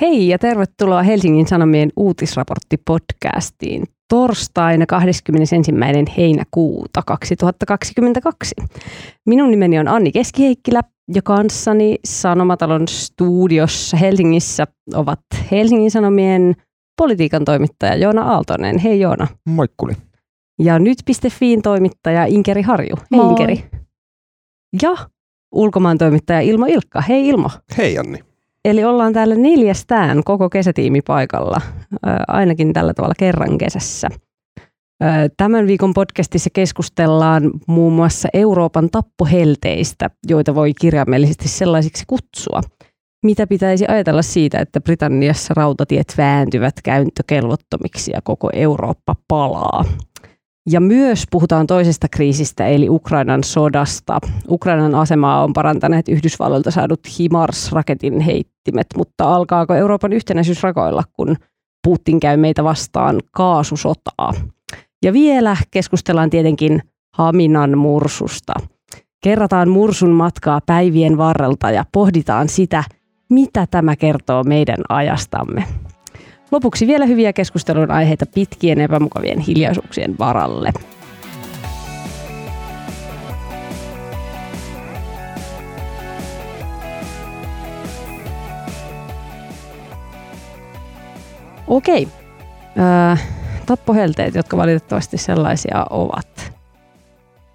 Hei ja tervetuloa Helsingin Sanomien uutisraporttipodcastiin torstaina 21. heinäkuuta 2022. Minun nimeni on Anni Keskiheikkilä ja kanssani Sanomatalon studiossa Helsingissä ovat Helsingin Sanomien politiikan toimittaja Joona Aaltonen. Hei Joona. Moikkuli. Ja nyt.fiin toimittaja Inkeri Harju. Hei Moi. Inkeri. Ja ulkomaan toimittaja Ilmo Ilkka. Hei Ilmo. Hei Anni. Eli ollaan täällä neljästään koko kesätiimi paikalla, ainakin tällä tavalla kerran kesässä. Tämän viikon podcastissa keskustellaan muun muassa Euroopan tappohelteistä, joita voi kirjaimellisesti sellaisiksi kutsua. Mitä pitäisi ajatella siitä, että Britanniassa rautatiet vääntyvät käyntökelvottomiksi ja koko Eurooppa palaa? Ja myös puhutaan toisesta kriisistä, eli Ukrainan sodasta. Ukrainan asemaa on parantaneet Yhdysvalloilta saadut HIMARS-raketin heittimet, mutta alkaako Euroopan yhtenäisyys rakoilla, kun Putin käy meitä vastaan kaasusotaa? Ja vielä keskustellaan tietenkin Haminan mursusta. Kerrataan mursun matkaa päivien varrelta ja pohditaan sitä, mitä tämä kertoo meidän ajastamme. Lopuksi vielä hyviä keskustelun aiheita pitkien epämukavien hiljaisuuksien varalle. Okei. Öö, tappohelteet, jotka valitettavasti sellaisia ovat.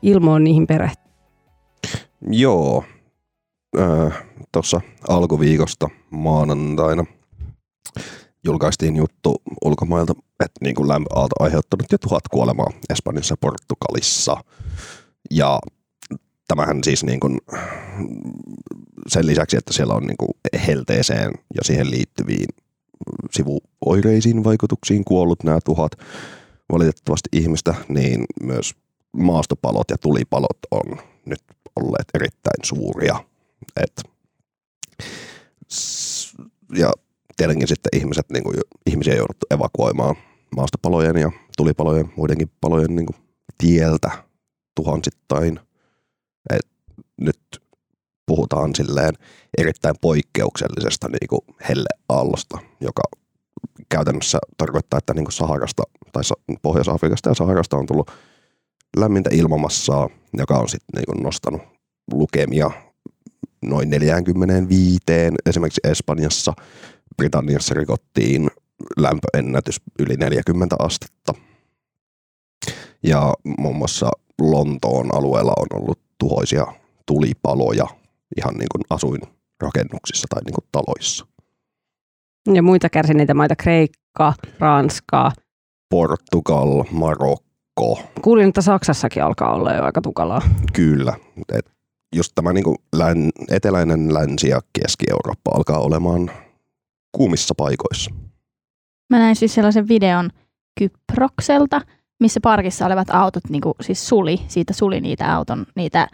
Ilmo on niihin perehtynyt. Joo. Öö, Tuossa alkuviikosta maanantaina julkaistiin juttu ulkomailta, että niin kuin lämpöaalto aiheuttanut jo tuhat kuolemaa Espanjassa ja Portugalissa. Ja tämähän siis niin kuin, sen lisäksi, että siellä on niin kuin helteeseen ja siihen liittyviin sivuoireisiin vaikutuksiin kuollut nämä tuhat valitettavasti ihmistä, niin myös maastopalot ja tulipalot on nyt olleet erittäin suuria. Et, ja tietenkin sitten ihmiset, niin kuin, ihmisiä jouduttu evakuoimaan maastopalojen ja tulipalojen, muidenkin palojen niin kuin, tieltä tuhansittain. Et nyt puhutaan silleen erittäin poikkeuksellisesta niin kuin helleaallosta, joka käytännössä tarkoittaa, että niin kuin Saharasta tai Sa- Pohjois-Afrikasta ja Saharasta on tullut lämmintä ilmamassaa, joka on sitten niin nostanut lukemia noin 45. Esimerkiksi Espanjassa, Britanniassa rikottiin lämpöennätys yli 40 astetta. Ja muun muassa Lontoon alueella on ollut tuhoisia tulipaloja ihan niin kuin asuinrakennuksissa tai niin kuin taloissa. Ja muita kärsineitä maita Kreikka, Ranska. Portugal, Marokko, Kuulin, että Saksassakin alkaa olla jo aika tukalaa. kyllä. Et just tämä niin kuin län, eteläinen länsi ja Keski-Eurooppa alkaa olemaan kuumissa paikoissa. Mä näin siis sellaisen videon Kyprokselta, missä parkissa olevat autot niinku, siis suli, siitä suli niitä auton, niitä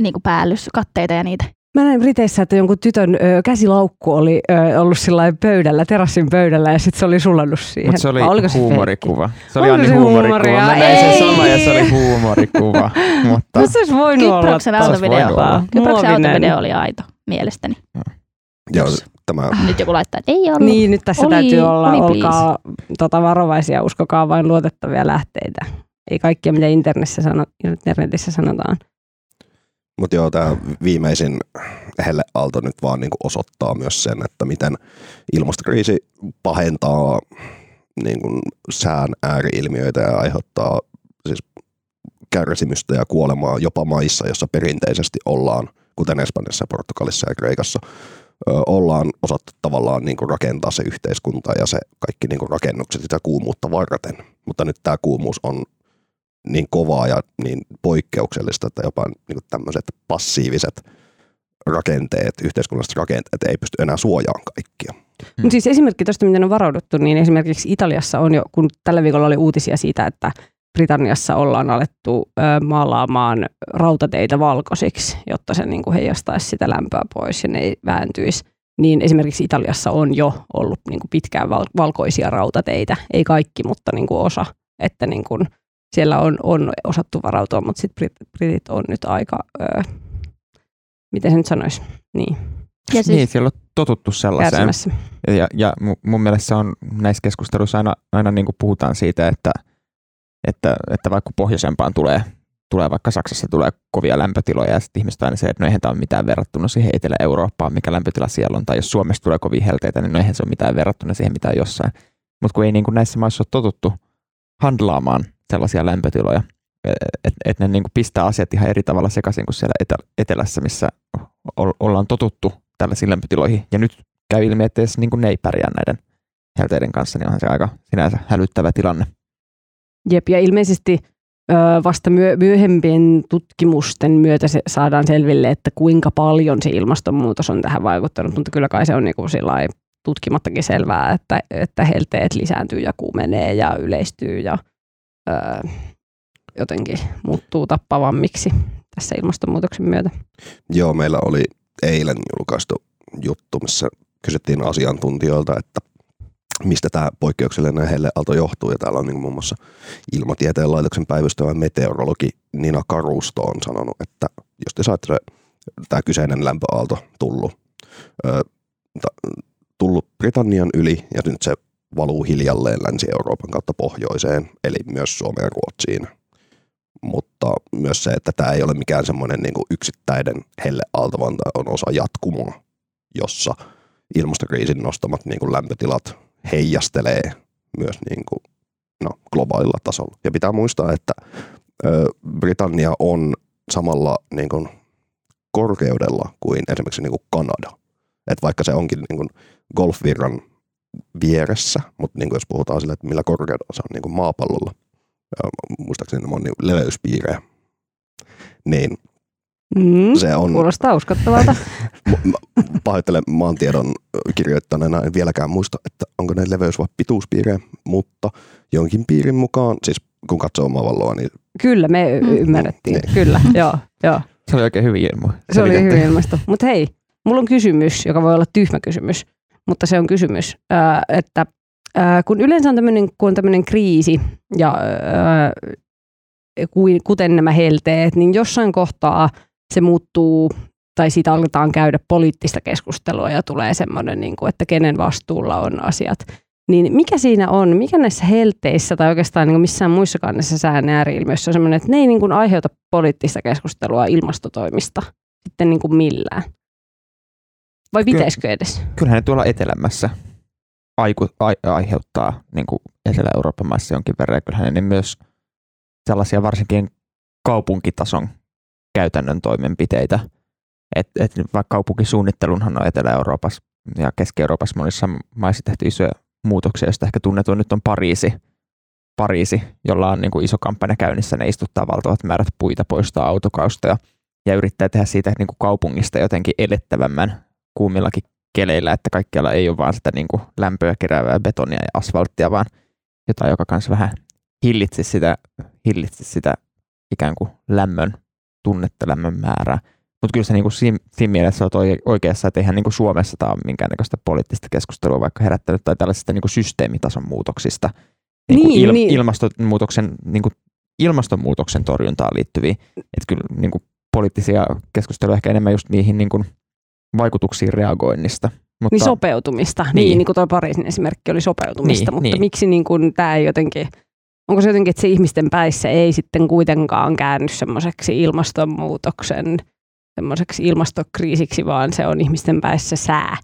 niinku päällyskatteita ja niitä. Mä näin Briteissä, että jonkun tytön ö, käsilaukku oli ö, ollut sillä pöydällä, terassin pöydällä ja sitten se oli sulannut siihen. Mutta se oli Vai oliko se huumorikuva. Se oli Anni huumorikuva. Mä näin Ei! sen sama ja se oli huumorikuva. Mutta No se olisi voinut olla. Kyproksen autovideo. Kyproksen autovideo oli aito, mielestäni. Ja Jos- tämä Nyt joku laittaa, että ei ollut. Niin, nyt tässä Oli- täytyy olla, oli, olkaa tota, varovaisia, uskokaa vain luotettavia lähteitä. Ei kaikkia, mitä internetissä, sano, internetissä sanotaan. Mutta joo, tämä viimeisin helleaalto nyt vaan niinku osoittaa myös sen, että miten ilmastokriisi pahentaa niinku sään ääriilmiöitä ja aiheuttaa siis kärsimystä ja kuolemaa jopa maissa, jossa perinteisesti ollaan, kuten Espanjassa, Portugalissa ja Kreikassa, ollaan osattu tavallaan niinku rakentaa se yhteiskunta ja se kaikki niinku rakennukset sitä kuumuutta varten. Mutta nyt tämä kuumuus on niin kovaa ja niin poikkeuksellista, että jopa niin tämmöiset passiiviset rakenteet, yhteiskunnalliset rakenteet ei pysty enää suojaamaan kaikkia. Mm. Siis esimerkki tuosta, miten on varauduttu, niin esimerkiksi Italiassa on jo, kun tällä viikolla oli uutisia siitä, että Britanniassa ollaan alettu ö, maalaamaan rautateitä valkoisiksi, jotta se niin kuin heijastaisi sitä lämpöä pois ja ne ei vääntyisi. Niin esimerkiksi Italiassa on jo ollut niin kuin pitkään val- valkoisia rautateitä, ei kaikki, mutta niin kuin osa, että niin kuin siellä on, on osattu varautua, mutta sitten Brit- Britit on nyt aika, ö, miten se nyt sanoisi, niin. Ja siis, Niin, siellä on totuttu sellaiseen. kärsimässä. Ja, ja mu- mun mielestä se on näissä keskusteluissa aina, aina niin kuin puhutaan siitä, että, että, että vaikka pohjoisempaan tulee, tulee vaikka Saksassa tulee kovia lämpötiloja ja sitten ihmiset aina se, että no eihän tämä ole mitään verrattuna siihen Etelä-Eurooppaan, mikä lämpötila siellä on, tai jos Suomessa tulee kovia helteitä, niin no eihän se ole mitään verrattuna siihen, mitä on jossain. Mutta kun ei niin kuin näissä maissa ole totuttu handlaamaan sellaisia lämpötiloja, että et ne niin kuin pistää asiat ihan eri tavalla sekaisin kuin siellä etel- etelässä, missä ollaan totuttu tällaisiin lämpötiloihin. Ja nyt käy ilmi, että edes niin kuin ne ei pärjää näiden helteiden kanssa, niin onhan se aika sinänsä hälyttävä tilanne. Jep, ja ilmeisesti ö, vasta myö- myöhempien tutkimusten myötä se saadaan selville, että kuinka paljon se ilmastonmuutos on tähän vaikuttanut, mutta kyllä kai se on niinku tutkimattakin selvää, että, että helteet lisääntyy ja kuumenee ja yleistyy ja ö, jotenkin muuttuu tappavammiksi tässä ilmastonmuutoksen myötä. Joo, meillä oli eilen julkaistu juttu, missä kysyttiin asiantuntijoilta, että mistä tämä poikkeuksellinen helleaalto johtuu. Ja täällä on niin muun muassa Ilmatieteen laitoksen päivystävä meteorologi Nina Karusto on sanonut, että jos te saatte tämä kyseinen lämpöaalto tullut, ö, ta- tullut Britannian yli ja nyt se valuu hiljalleen Länsi-Euroopan kautta pohjoiseen, eli myös Suomeen ja Ruotsiin. Mutta myös se, että tämä ei ole mikään semmoinen niin yksittäinen helleaalto, vaan on osa jatkumoa, jossa ilmastokriisin nostamat niin kuin lämpötilat heijastelee myös niin kuin, no, globaalilla tasolla. Ja pitää muistaa, että Britannia on samalla niin kuin, korkeudella kuin esimerkiksi niin kuin Kanada. Et vaikka se onkin niin kuin, golfvirran vieressä, mutta niin kuin jos puhutaan sille, että millä korkeudella se on niin kuin maapallolla, muistaakseni ne on niin leveyspiirejä, niin Mm, se on kuulostaa uskottavalta. Pahoittelen maantiedon kirjoittaneena, en vieläkään muista, että onko ne leveys- vai pituuspiirejä, mutta jonkin piirin mukaan, siis kun katsoo maapalloa, niin Kyllä, me Mm. ymmärrettiin. Niin. Kyllä, joo, joo. Se oli oikein hyvin ilmo. Se oli hyvin ilmasto. Mutta hei, mulla on kysymys, joka voi olla tyhmä kysymys, mutta se on kysymys, ää, että ää, kun yleensä on tämmöinen, kun on tämmöinen kriisi ja kuin, kuten nämä helteet, niin jossain kohtaa se muuttuu tai siitä aletaan käydä poliittista keskustelua ja tulee semmoinen, niin kuin, että kenen vastuulla on asiat. Niin mikä siinä on, mikä näissä helteissä tai oikeastaan niin kuin missään muissakaan näissä sään ääriilmiöissä on semmoinen, että ne ei niin kuin aiheuta poliittista keskustelua ilmastotoimista sitten niin kuin millään? Vai pitäisikö edes? Kyllähän ne tuolla etelämässä aiku, ai, aiheuttaa niin kuin Etelä-Euroopan maissa jonkin verran. Ja kyllähän ne myös sellaisia varsinkin kaupunkitason käytännön toimenpiteitä. Et, et vaikka kaupunkisuunnittelunhan on Etelä-Euroopassa ja Keski-Euroopassa monissa maissa tehty isoja muutoksia, joista ehkä tunnetuin nyt on Pariisi, Pariisi jolla on niin kuin iso kampanja käynnissä. Ne istuttaa valtavat määrät puita, poistaa autokausta ja, ja yrittää tehdä siitä niin kuin kaupungista jotenkin elettävämmän kuumillakin keleillä, että kaikkialla ei ole vaan sitä niin kuin lämpöä keräävää betonia ja asfalttia, vaan jotain, joka kanssa vähän hillitsisi sitä, hillitsisi sitä ikään kuin lämmön tunnetta, lämmön määrää. Mutta kyllä se niin kuin siinä, siinä mielessä olet oi- oikeassa, että eihän niin kuin Suomessa tämä ole minkäännäköistä poliittista keskustelua vaikka herättänyt tai tällaisista niin kuin systeemitason muutoksista, niin kuin Niin, niin. ilmastonmuutoksen, niin kuin ilmastonmuutoksen torjuntaan liittyviä. Että kyllä niin kuin poliittisia keskusteluja ehkä enemmän just niihin niin kuin vaikutuksiin reagoinnista. Mutta Niin sopeutumista. Niin, Niin. niin, niin kuin tuo Pariisin esimerkki oli sopeutumista, Niin, mutta niin. miksi niin kuin tämä ei jotenkin, onko se jotenkin, että se ihmisten päissä ei sitten kuitenkaan käänny semmoiseksi ilmastonmuutoksen semmoiseksi ilmastokriisiksi, vaan se on ihmisten päissä sää.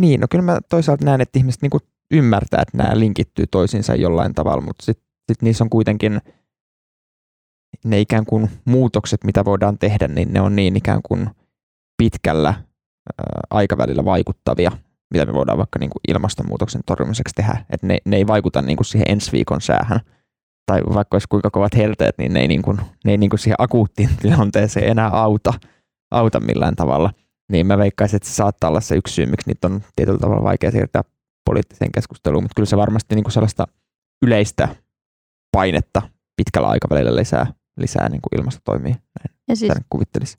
Niin, no kyllä mä toisaalta näen, että ihmiset niinku ymmärtää, että nämä linkittyy toisiinsa jollain tavalla, mutta sitten sit niissä on kuitenkin ne ikään kuin muutokset, mitä voidaan tehdä, niin ne on niin ikään kuin pitkällä ää, aikavälillä vaikuttavia, mitä me voidaan vaikka niin kuin ilmastonmuutoksen torjumiseksi tehdä. Että ne, ne ei vaikuta niin kuin siihen ensi viikon säähän. Tai vaikka olisi kuinka kovat helteet, niin ne ei, niin kuin, ne ei niin kuin siihen akuuttiin tilanteeseen enää auta, auta millään tavalla. Niin mä veikkaisin, että se saattaa olla se yksi syy, miksi niitä on tietyllä tavalla vaikea siirtää poliittiseen keskusteluun, mutta kyllä se varmasti niin kuin sellaista yleistä painetta pitkällä aikavälillä lisää, lisää niin kuin ilmastotoimia. Näin Ja siis kuvittelisi.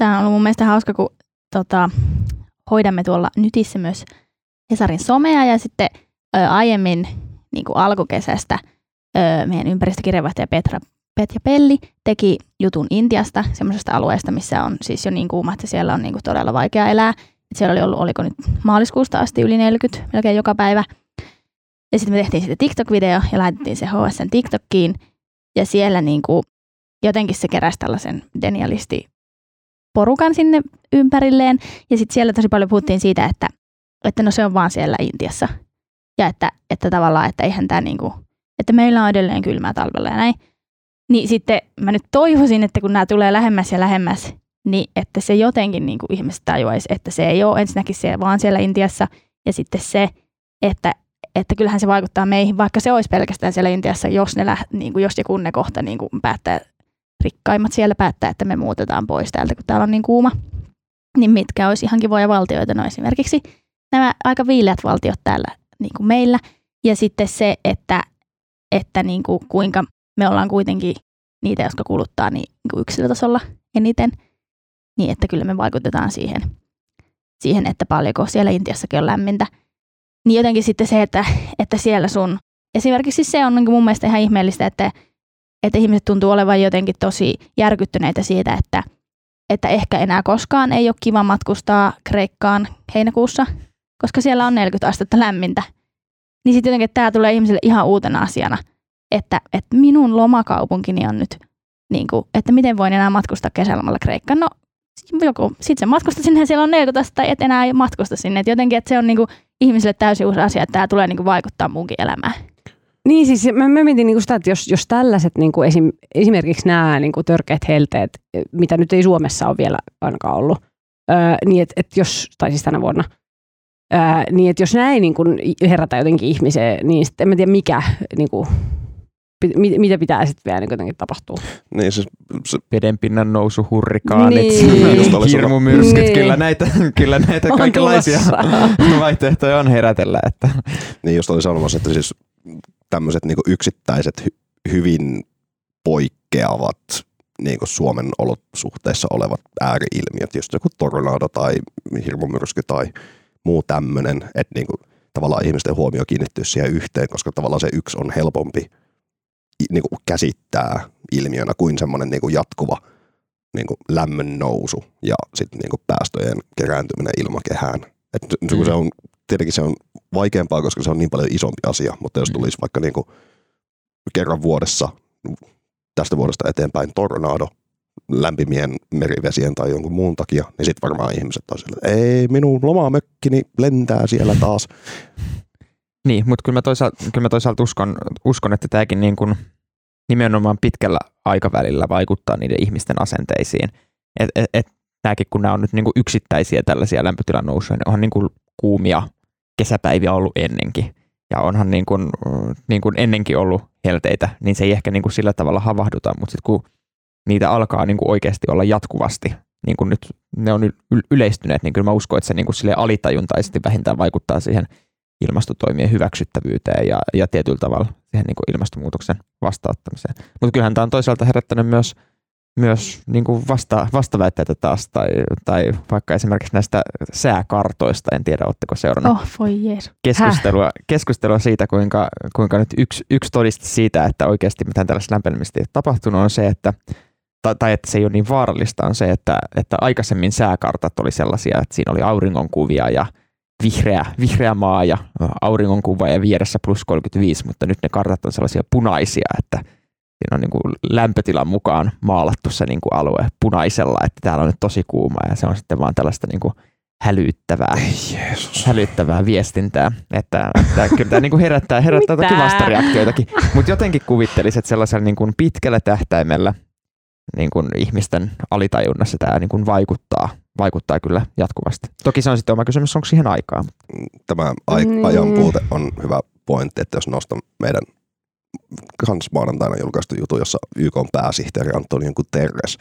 Tämä on ollut mun mielestä hauska, kun tota, hoidamme tuolla Nytissä myös Hesarin somea ja sitten ö, aiemmin niin kuin alkukesästä ö, meidän ympäristökirjeenvaihtaja Petra Petja Pelli teki jutun Intiasta, semmoisesta alueesta, missä on siis jo niin kuuma, että siellä on niin kuin todella vaikea elää. Et siellä oli ollut, oliko nyt maaliskuusta asti yli 40, melkein joka päivä. Ja sitten me tehtiin sitten TikTok-video ja laitettiin se HSN TikTokkiin. Ja siellä niin kuin jotenkin se keräsi tällaisen denialisti porukan sinne ympärilleen. Ja sitten siellä tosi paljon puhuttiin siitä, että, että no se on vaan siellä Intiassa. Ja että, että tavallaan, että eihän tämä niinku, että meillä on edelleen kylmää talvella ja näin. Niin sitten mä nyt toivoisin, että kun nämä tulee lähemmäs ja lähemmäs, niin että se jotenkin niin kuin ihmiset tajuaisi, että se ei ole ensinnäkin se vaan siellä Intiassa. Ja sitten se, että, että kyllähän se vaikuttaa meihin, vaikka se olisi pelkästään siellä Intiassa, jos, ne läht, niin kuin jos ja kun ne kohta niin kuin päättää, rikkaimmat siellä päättää, että me muutetaan pois täältä, kun täällä on niin kuuma. Niin mitkä olisi ihan kivoja valtioita, no esimerkiksi nämä aika viileät valtiot täällä niin kuin meillä. Ja sitten se, että, että niin kuin kuinka me ollaan kuitenkin niitä, jotka kuluttaa niin, kuin yksilötasolla eniten, niin että kyllä me vaikutetaan siihen, siihen, että paljonko siellä Intiassakin on lämmintä. Niin jotenkin sitten se, että, että siellä sun, esimerkiksi se on niin kuin mun mielestä ihan ihmeellistä, että, että ihmiset tuntuu olevan jotenkin tosi järkyttyneitä siitä, että, että ehkä enää koskaan ei ole kiva matkustaa Kreikkaan heinäkuussa, koska siellä on 40 astetta lämmintä. Niin sitten jotenkin tämä tulee ihmisille ihan uutena asiana, että, että minun lomakaupunkini on nyt, niin kuin, että miten voin enää matkustaa kesälomalla Kreikkaan. No joku, sit sä matkustat sinne siellä on 40 astetta tai et enää matkusta sinne. Et jotenkin, että se on niin kuin, ihmisille täysin uusi asia, että tämä tulee niin kuin, vaikuttaa munkin elämään. Niin siis mä, mä mietin niinku sitä, että jos, jos tällaiset niinku esim, esimerkiksi nämä niinku törkeät helteet, mitä nyt ei Suomessa ole vielä ainakaan ollut, öö, niin että et jos, tai siis tänä vuonna, öö, niin että jos näin niinku herätä jotenkin ihmiseen, niin sitten en mä tiedä mikä, niinku, mit, mitä pitää sitten vielä niin jotenkin tapahtua. Niin siis se, Vedenpinnan nousu, hurrikaanit, Niin. Just oli hirmumyrskyt, Niin. kyllä näitä, kyllä näitä On kaikenlaisia tulossa. vaihtoehtoja on herätellä. Että. niin just oli sanomassa, että siis tämmöiset niinku yksittäiset hy- hyvin poikkeavat niinku Suomen olosuhteissa olevat ääriilmiöt, just joku tornado tai hirmumyrsky tai muu tämmöinen, että niinku tavallaan ihmisten huomio kiinnittyy siihen yhteen, koska tavallaan se yksi on helpompi i- niinku käsittää ilmiönä kuin semmoinen niinku jatkuva niinku lämmön nousu ja sitten niinku päästöjen kerääntyminen ilmakehään. Et kun se on, tietenkin se on vaikeampaa, koska se on niin paljon isompi asia, mutta jos Mm. tulisi vaikka niinku kerran vuodessa tästä vuodesta eteenpäin tornado lämpimien merivesien tai jonkun muun takia, niin sitten varmaan ihmiset on sillä, ei minun lomamökkini lentää siellä taas. Niin, mutta kyllä mä toisaalta, kyllä mä toisaalta uskon, uskon, että tämäkin niin kuin nimenomaan pitkällä aikavälillä vaikuttaa niiden ihmisten asenteisiin. Et, et, et, tämäkin, kun nämä on nyt niin kuin yksittäisiä tällaisia lämpötilan nousuja, niin onhan niin kuin kuumia kesäpäiviä ollut ennenkin. Ja onhan niin kuin, niin kuin ennenkin ollut helteitä, niin se ei ehkä niin kuin sillä tavalla havahduta, mutta sitten kun niitä alkaa niin kuin oikeasti olla jatkuvasti, niin kuin nyt ne on yl- yleistyneet, niin kyllä mä uskon, että se niin kuin sille alitajuntaisesti vähintään vaikuttaa siihen ilmastotoimien hyväksyttävyyteen ja, ja tietyllä tavalla siihen niin kuin ilmastonmuutoksen vastauttamiseen. Mutta kyllähän tämä on toisaalta herättänyt myös, myös niin kuin vasta, vastaväitteitä taas, tai, tai vaikka esimerkiksi näistä sääkartoista, en tiedä, oletteko seurannut Oh, voi jees. keskustelua, keskustelua siitä, kuinka, kuinka nyt yksi, yksi todiste siitä, että oikeasti mitään tällaista lämpenemistä ei ole tapahtunut, on se, että tai, tai että se ei ole niin vaarallista, on se, että, että aikaisemmin sääkartat oli sellaisia, että siinä oli auringonkuvia ja vihreä, vihreä maa ja auringonkuva ja vieressä plus 35, mutta nyt ne kartat on sellaisia punaisia, että siinä on niin kuin lämpötilan mukaan maalattu se niin kuin alue punaisella, että täällä on nyt tosi kuuma ja se on sitten vaan tällaista niin kuin hälyttävää Ei Jeesus. hälyttävää viestintää, että, että kyllä tämä niinku herättää, herättää toki vastareaktioitakin, mutta jotenkin kuvittelisin, että sellaisella niinku pitkällä tähtäimellä niinku ihmisten alitajunnassa tämä niinku vaikuttaa, vaikuttaa kyllä jatkuvasti. Toki se on sitten oma kysymys, onko siihen aikaa. Tämä ai- Niin. ajan puute on hyvä pointti, että jos nostan meidän kans maanantaina julkaistu jutu, jossa YK pääsihteeri Antonio Guterres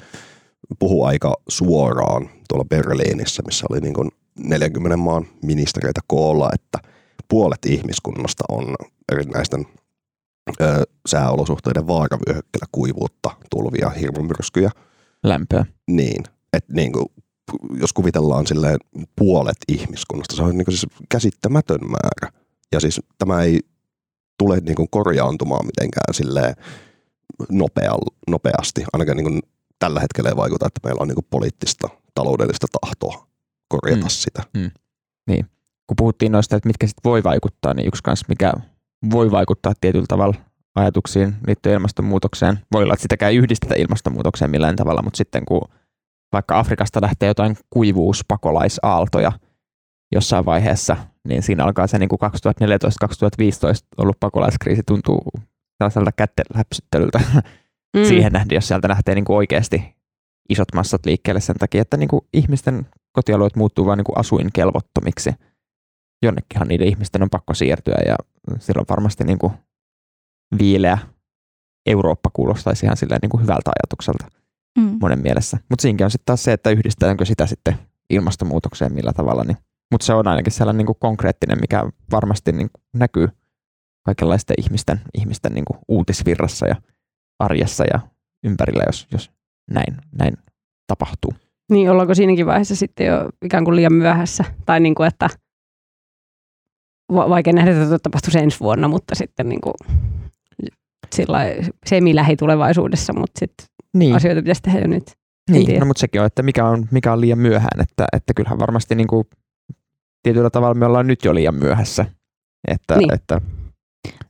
puhuu aika suoraan tuolla Berliinissä, missä oli niin kuin 40 maan ministereitä koolla, että puolet ihmiskunnasta on erinäisten ö, sääolosuhteiden vaaravyöhykkeellä kuivuutta, tulvia, hirmumyrskyjä. Lämpöä. Niin, että niin kuin, jos kuvitellaan silleen puolet ihmiskunnasta, se on niin kuin siis käsittämätön määrä. Ja siis tämä ei tule niin kuin korjaantumaan mitenkään silleen nopea, nopeasti. Ainakaan niin kuin tällä hetkellä ei vaikuta, että meillä on niin kuin poliittista, taloudellista tahtoa korjata Mm. sitä. kun puhuttiin noista, että mitkä sitten voi vaikuttaa, niin yksi kanssa, mikä voi vaikuttaa tietyllä tavalla ajatuksiin liittyen ilmastonmuutokseen. Voi olla, että sitäkään ei yhdistetä ilmastonmuutokseen millään tavalla, mutta sitten kun vaikka Afrikasta lähtee jotain kuivuuspakolaisaaltoja jossain vaiheessa, niin siinä alkaa se niin kuin 2014-2015 ollut pakolaiskriisi tuntuu sellaiselta kätteläpsyttelyltä mm. siihen nähden, jos sieltä lähtee niin kuin oikeasti isot massat liikkeelle sen takia, että niin kuin ihmisten kotialueet muuttuu vain niin kuin asuinkelvottomiksi. Jonnekinhan niiden ihmisten on pakko siirtyä ja silloin varmasti niin kuin viileä Eurooppa kuulostaisi ihan silleen niin kuin hyvältä ajatukselta Mm. monen mielessä. Mutta siinäkin on sitten taas se, että yhdistetäänkö sitä sitten ilmastonmuutokseen millä tavalla. Niin. Mutta se on ainakin sellainen niin kuin konkreettinen, mikä varmasti niin kuin näkyy kaikenlaisten ihmisten, ihmisten niin kuin uutisvirrassa ja arjessa ja ympärillä, jos, jos näin, näin tapahtuu. Niin, ollaanko siinäkin vaiheessa sitten jo ikään kuin liian myöhässä? Tai niin kuin, että va- vaikea nähdä, että tämä tapahtuisi ensi vuonna, mutta sitten niin kuin sillä semi-lähitulevaisuudessa, mutta sitten Niin, asioita pitäisi tehdä jo nyt. niin no, mutta sekin on, että mikä on, mikä on liian myöhään, että, että kyllähän varmasti niin kuin, tietyllä tavalla me ollaan nyt jo liian myöhässä. Että, Niin. että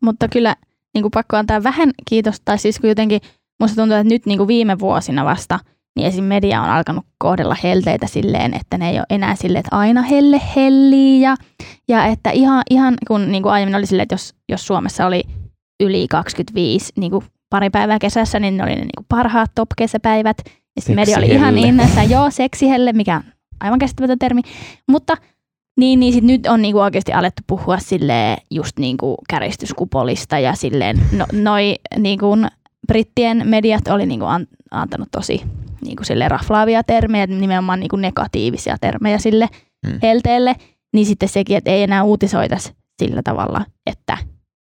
Mutta kyllä niin kuin pakko antaa vähän kiitosta, tai siis kun jotenkin musta tuntuu, että nyt niin kuin viime vuosina vasta, niin esim. media on alkanut kohdella helteitä silleen, että ne ei ole enää silleen, että aina helle hellii ja, ja että ihan, ihan kun niin kuin aiemmin oli silleen, että jos, jos Suomessa oli yli 25 niin kuin pari päivää kesässä, niin ne oli ne niin kuin parhaat top-kesäpäivät. Ja sitten media oli ihan Seksihelle. innoissa, joo, seksihelle, mikä on aivan käsittämätön termi, mutta niin, niin sit nyt on niinku oikeasti alettu puhua silleen just niinku käristyskupolista ja silleen, no, noi niinku brittien mediat oli niinku an, antanut tosi niinku sille raflaavia termejä, nimenomaan niinku negatiivisia termejä sille Mm. helteelle, niin sitten sekin, että ei enää uutisoitaisi sillä tavalla, että,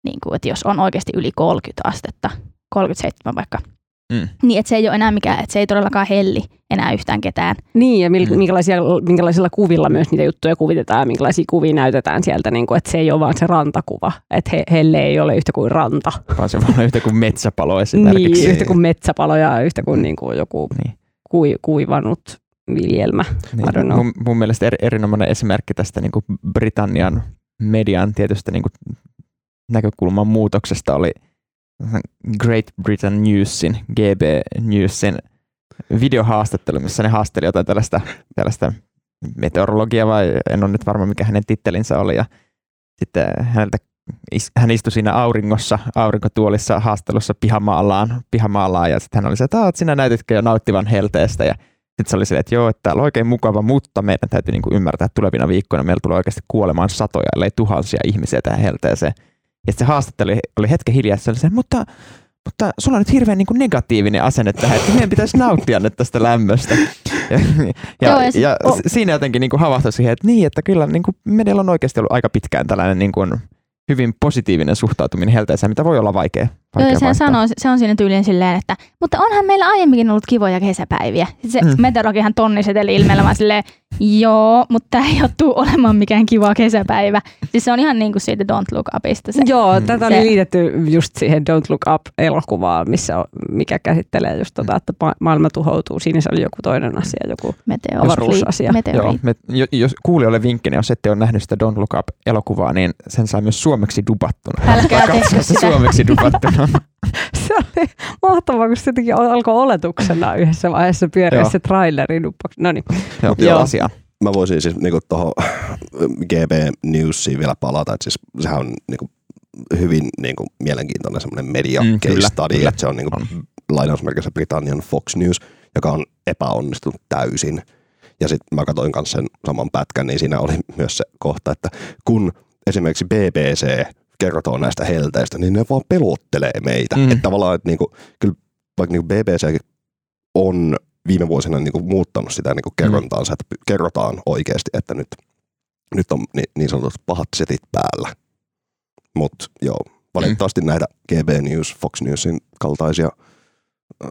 niinku, että jos on oikeasti yli 30 astetta, 37 vaikka, Mm. niin että se ei ole enää mikään, että se ei todellakaan helli enää yhtään ketään. Niin, ja mil, Mm. minkälaisia, minkälaisilla kuvilla myös niitä juttuja kuvitetaan ja minkälaisia kuvia näytetään sieltä, niin kuin, että se ei ole vaan se rantakuva, että he, helle ei ole yhtä kuin ranta. vaan se voi olla yhtä kuin metsäpalo esimerkiksi. Niin, yhtä kuin metsäpalo ja yhtä kuin, niin kuin joku Niin. kui, kuivannut viljelmä. I don't Niin, know. mun, mun mielestä eri, erinomainen esimerkki tästä niin kuin Britannian median tietystä niin kuin näkökulman muutoksesta oli Great Britain Newsin, GB Newsin videohaastattelu, missä ne haasteli jotain tällaista, tällaista meteorologia vai en ole nyt varma mikä hänen tittelinsä oli. Ja sitten häneltä hän istui siinä auringossa, aurinkotuolissa haastelussa pihamaallaan, pihamaallaan ja sitten hän oli se, että "Aa, sinä näytitkö jo nauttivan helteestä? Ja sitten se oli silleen, että joo, että täällä on oikein mukava, mutta meidän täytyy niin kuin ymmärtää, että tulevina viikkoina meillä tulee oikeasti kuolemaan satoja, ellei tuhansia ihmisiä tähän helteeseen. Ja se haastattelu oli hetken hiljaa, se oli se, mutta, mutta sulla on nyt hirveän niin kuin negatiivinen asenne tähän, että meidän pitäisi nauttia nyt tästä lämmöstä. Ja, ja, Joo, ja ja, o- siinä jotenkin niin kuin havahtui siihen, että niin, että kyllä niin kuin medialla on oikeasti ollut aika pitkään tällainen niin kuin hyvin positiivinen suhtautuminen helteeseen, mitä voi olla vaikea. Joo, sehän sanoo, se on siinä tyylin silleen, että mutta onhan meillä aiemminkin ollut kivoja kesäpäiviä. Sitten se Mm. meteorologihan tonniseteli ilmeellä vaan silleen, joo, mutta tämä ei ole tuu olemaan mikään kiva kesäpäivä. Siis se on ihan niin kuin siitä Don't Look Upista se. Joo, Mm. tätä oli liitetty just siihen Don't Look Up-elokuvaan, missä on, mikä käsittelee just tota, että ma- maailma tuhoutuu. Siinä se oli joku toinen asia, joku Meteor- avaruusasia. Meteori. Joo, me, jo- jos kuulijoille vinkkinä, jos ette ole nähnyt sitä Don't Look Up-elokuvaa, niin sen saa myös suomeksi dubattuna. Älkää tehkö se sitä. suomeksi dubattuna. Se oli mahtavaa, kun se jotenkin alkoi oletuksena yhdessä vaiheessa pyöriä se traileri. No niin. Joo, asia. Mä voisin siis niinku tuohon GB Newsiin vielä palata, että siis sehän on niinku hyvin niinku mielenkiintoinen semmoinen media Mm, mm, case kyllä, study, kyllä. että se on niinku On. lainausmerkissä Britannian Fox News, joka on epäonnistunut täysin. Ja sitten mä katsoin kanssa sen saman pätkän, niin siinä oli myös se kohta, että kun esimerkiksi BBC kertoo näistä helteistä, niin ne vaan pelottelee meitä. Mm. Mm. Että tavallaan, että niinku, kyllä vaikka niinku BBC on viime vuosina niinku muuttanut sitä niinku kerrontaansa, että kerrotaan oikeasti, että nyt, nyt on niin, niin sanotut pahat setit päällä. Mutta joo, valitettavasti näitä GB News, Fox Newsin kaltaisia äh,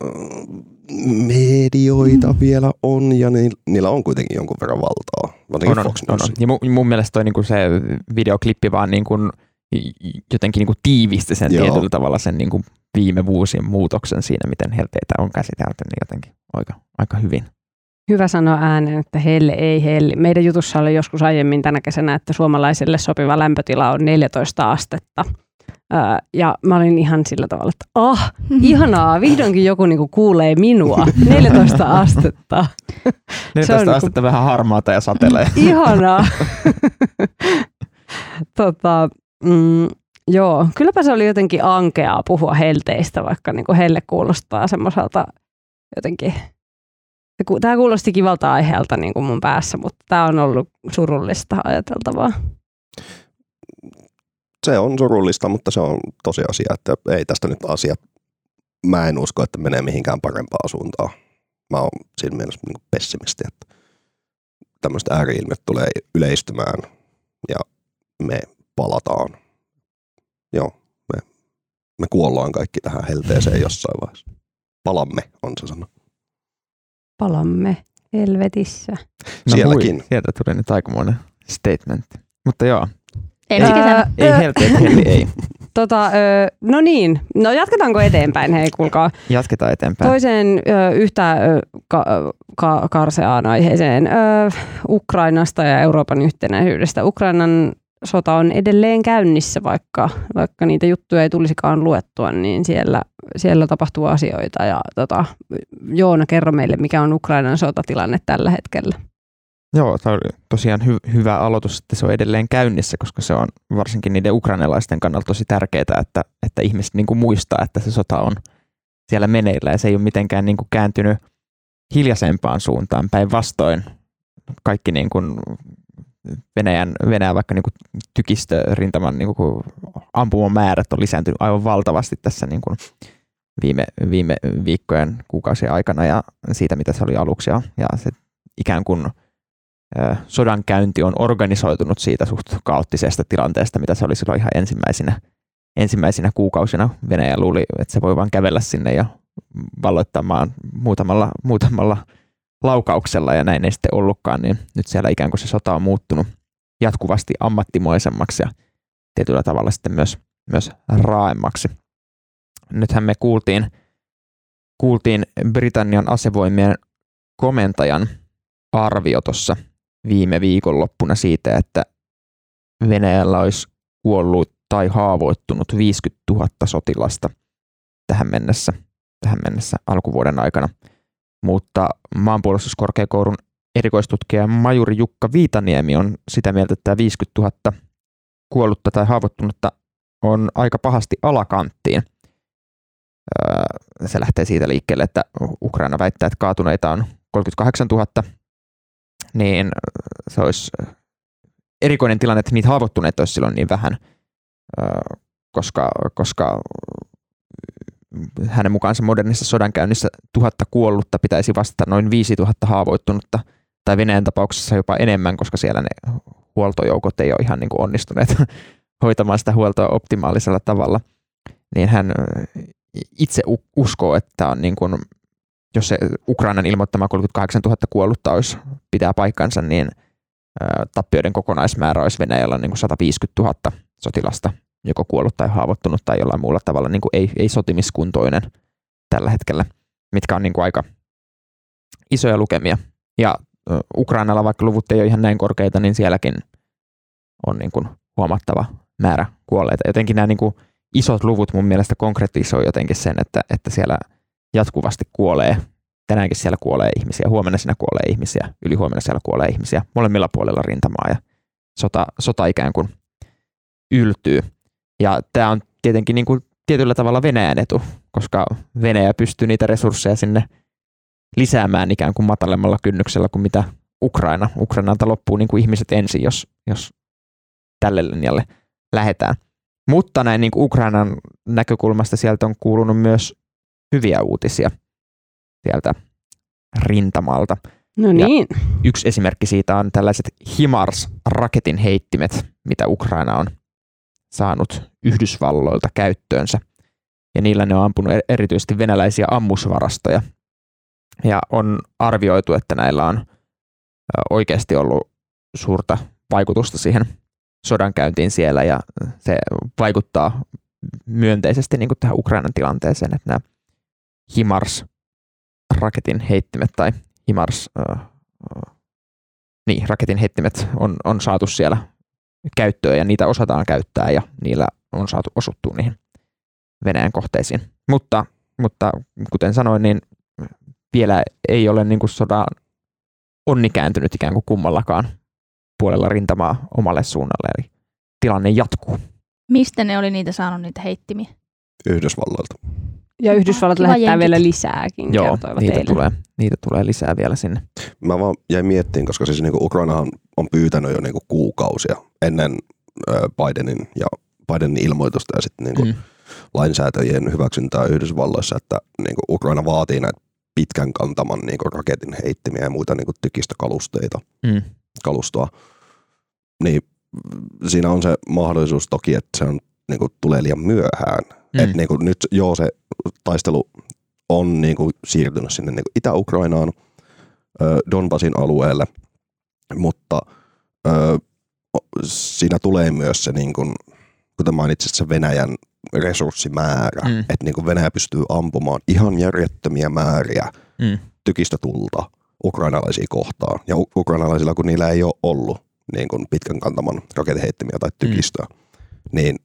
medioita Mm. vielä on, ja ni, niillä on kuitenkin jonkun verran valtaa, varsinkin On, on, Fox on, News. on. Ja mun, mun mielestä toi niinku se videoklippi vaan niinku, jotenkin niinku tiivisti sen Joo. tietyllä tavalla sen niinku viime vuosien muutoksen siinä, miten helteitä on käsitelty, niin jotenkin aika, aika hyvin. Hyvä sanoa ääneen, että helle ei helli. Meidän jutussa oli joskus aiemmin tänä kesänä, että suomalaiselle sopiva lämpötila on 14 astetta. Öö, ja mä olin ihan sillä tavalla, että ah, ihanaa, vihdoinkin joku niinku kuulee minua. 14 astetta. 14 niinku- astetta vähän harmaata ja satelee. Ihanaa. tota, mm, joo, kylläpä se oli jotenkin ankeaa puhua helteistä, vaikka niinku helle kuulostaa semmoiselta jotenkin Tämä kuulosti kivalta aiheelta niin kuin mun päässä, mutta tämä on ollut surullista ajateltavaa. Se on surullista, mutta se on tosiasia, että ei tästä nyt asia, mä en usko, että menee mihinkään parempaan suuntaan. Mä oon siinä mielessä niin pessimisti, että tämmöistä ääriilmiöt tulee yleistymään ja me palataan. Joo, me, me kuollaan kaikki tähän helteeseen jossain vaiheessa. Palamme, on se sana. Palamme helvetissä. No Sielläkin. Hui, sieltä tuli nyt aikamoinen statement. Mutta joo, Ei ensi kesänä. ei helteet, heli ei. Tota, ö, no niin, no jatketaanko eteenpäin, hei kuulkaa. Jatketaan eteenpäin. Toiseen ö, yhtä ö, ka, ka, karseaan aiheeseen ö, Ukrainasta ja Euroopan yhtenäisyydestä. Ukrainan sota on edelleen käynnissä, vaikka, vaikka niitä juttuja ei tulisikaan luettua, niin siellä, siellä tapahtuu asioita. Ja, tota, Joona, kerro meille, mikä on Ukrainan sotatilanne tällä hetkellä. Joo, tämä oli tosiaan hy- hyvä aloitus, että se on edelleen käynnissä, koska se on varsinkin niiden ukrainalaisten kannalta tosi tärkeää, että, että ihmiset niin kuin muistaa, että se sota on siellä meneillä ja se ei ole mitenkään niin kuin kääntynyt hiljaisempaan suuntaan. Päinvastoin kaikki niin kuin Venäjän, Venäjän vaikka niin kuin tykistörintaman niin kuin ampumamäärät on lisääntynyt aivan valtavasti tässä niin kuin viime, viime viikkojen, kuukausien aikana ja siitä, mitä se oli aluksi. Ja, se ikään kuin sodan käynti on organisoitunut siitä suht kaoottisesta tilanteesta, mitä se oli silloin ihan ensimmäisenä, ensimmäisenä kuukausina. Venäjä luuli, että se voi vain kävellä sinne ja valloittaa maan muutamalla, muutamalla laukauksella ja näin ei sitten ollutkaan, niin nyt siellä ikään kuin se sota on muuttunut jatkuvasti ammattimoisemmaksi ja tietyllä tavalla sitten myös, myös raaemmaksi. Nythän me kuultiin, kuultiin Britannian asevoimien komentajan arvio tuossa viime viikonloppuna siitä, että Venäjällä olisi kuollut tai haavoittunut 50 000 sotilasta tähän mennessä, tähän mennessä alkuvuoden aikana. Mutta maanpuolustuskorkeakoulun erikoistutkija majuri Jukka Viitaniemi on sitä mieltä, että tämä 50 000 kuollutta tai haavoittunutta on aika pahasti alakanttiin. Se lähtee siitä liikkeelle, että Ukraina väittää, että kaatuneita on 38 000, niin se olisi erikoinen tilanne, että niitä haavoittuneita olisi silloin niin vähän, koska, koska hänen mukaansa modernissa sodankäynnissä tuhatta kuollutta pitäisi vastata noin 5000 haavoittunutta, tai Venäjän tapauksessa jopa enemmän, koska siellä ne huoltojoukot ei ole ihan niin kuin onnistuneet hoitamaan sitä huoltoa optimaalisella tavalla. Niin hän itse uskoo, että on niin kuin jos se Ukrainan ilmoittama 38 000 kuollutta olisi, pitää paikkansa, niin tappioiden kokonaismäärä olisi Venäjällä niin kuin 150 000 sotilasta, joko kuollut tai haavoittunut tai jollain muulla tavalla niin kuin ei, ei sotimiskuntoinen tällä hetkellä, mitkä on niin kuin aika isoja lukemia. Ja Ukrainalla, vaikka luvut ei ole ihan näin korkeita, niin sielläkin on niin kuin huomattava määrä kuolleita. Jotenkin nämä niin kuin isot luvut mun mielestä konkretisoi jotenkin sen, että, että siellä – jatkuvasti kuolee. Tänäänkin siellä kuolee ihmisiä, huomenna siinä kuolee ihmisiä, ylihuomenna siellä kuolee ihmisiä, molemmilla puolilla rintamaa ja sota, sota ikään kuin yltyy. Ja tämä on tietenkin niin kuin tietyllä tavalla Venäjän etu, koska Venäjä pystyy niitä resursseja sinne lisäämään ikään kuin matalemmalla kynnyksellä kuin mitä Ukraina. Ukrainalta loppuu niin kuin ihmiset ensin, jos, jos tälle linjalle lähdetään. Mutta näin niin kuin Ukrainan näkökulmasta sieltä on kuulunut myös hyviä uutisia sieltä rintamalta. No niin. Ja yksi esimerkki siitä on tällaiset HIMARS-raketin heittimet, mitä Ukraina on saanut Yhdysvalloilta käyttöönsä. Ja niillä ne on ampunut e- erityisesti venäläisiä ammusvarastoja. Ja on arvioitu, että näillä on oikeasti ollut suurta vaikutusta siihen sodankäyntiin siellä ja se vaikuttaa myönteisesti niin kuin tähän Ukrainan tilanteeseen, että nämä HIMARS raketin heittimet tai HIMARS, äh, niin, raketin heittimet on, on saatu siellä käyttöön ja niitä osataan käyttää ja niillä on saatu osuttua niihin Venäjän kohteisiin. Mutta, mutta kuten sanoin, niin vielä ei ole niin kuin sodan onni kääntynyt ikään kuin kummallakaan puolella rintamaa omalle suunnalle, eli tilanne jatkuu. Mistä ne oli niitä saanut niitä heittimiä? Yhdysvalloilta. Ja Yhdysvallat Kiva lähettää jenkit. vielä lisääkin, Joo, niitä eilen. tulee, niitä tulee lisää vielä sinne. Mä vaan jäin miettimään, koska siis niinku Ukrainahan on pyytänyt jo niinku kuukausia ennen Bidenin ja Bidenin ilmoitusta ja sitten niinku Mm. lainsäätäjien hyväksyntää Yhdysvalloissa, että niinku Ukraina vaatii näitä pitkän kantaman niinku raketin heittimiä ja muita niinku tykistökalusteita, Mm. kalustoa. Niin mm, siinä on se mahdollisuus toki, että se on, niinku, tulee liian myöhään. Mm. Et niinku, nyt joo, se taistelu on niinku, siirtynyt sinne niinku, Itä-Ukrainaan, Donbasin alueelle, mutta ö, siinä tulee myös se, niin kuin, kuten mainitsit, se Venäjän resurssimäärä, Mm. että niin kuin Venäjä pystyy ampumaan ihan järjettömiä määriä Mm. tykistä tulta ukrainalaisia kohtaan. Ja ukrainalaisilla, kun niillä ei ole ollut niin kuin pitkän kantaman raketeheittimiä tai tykistöä, mm. niin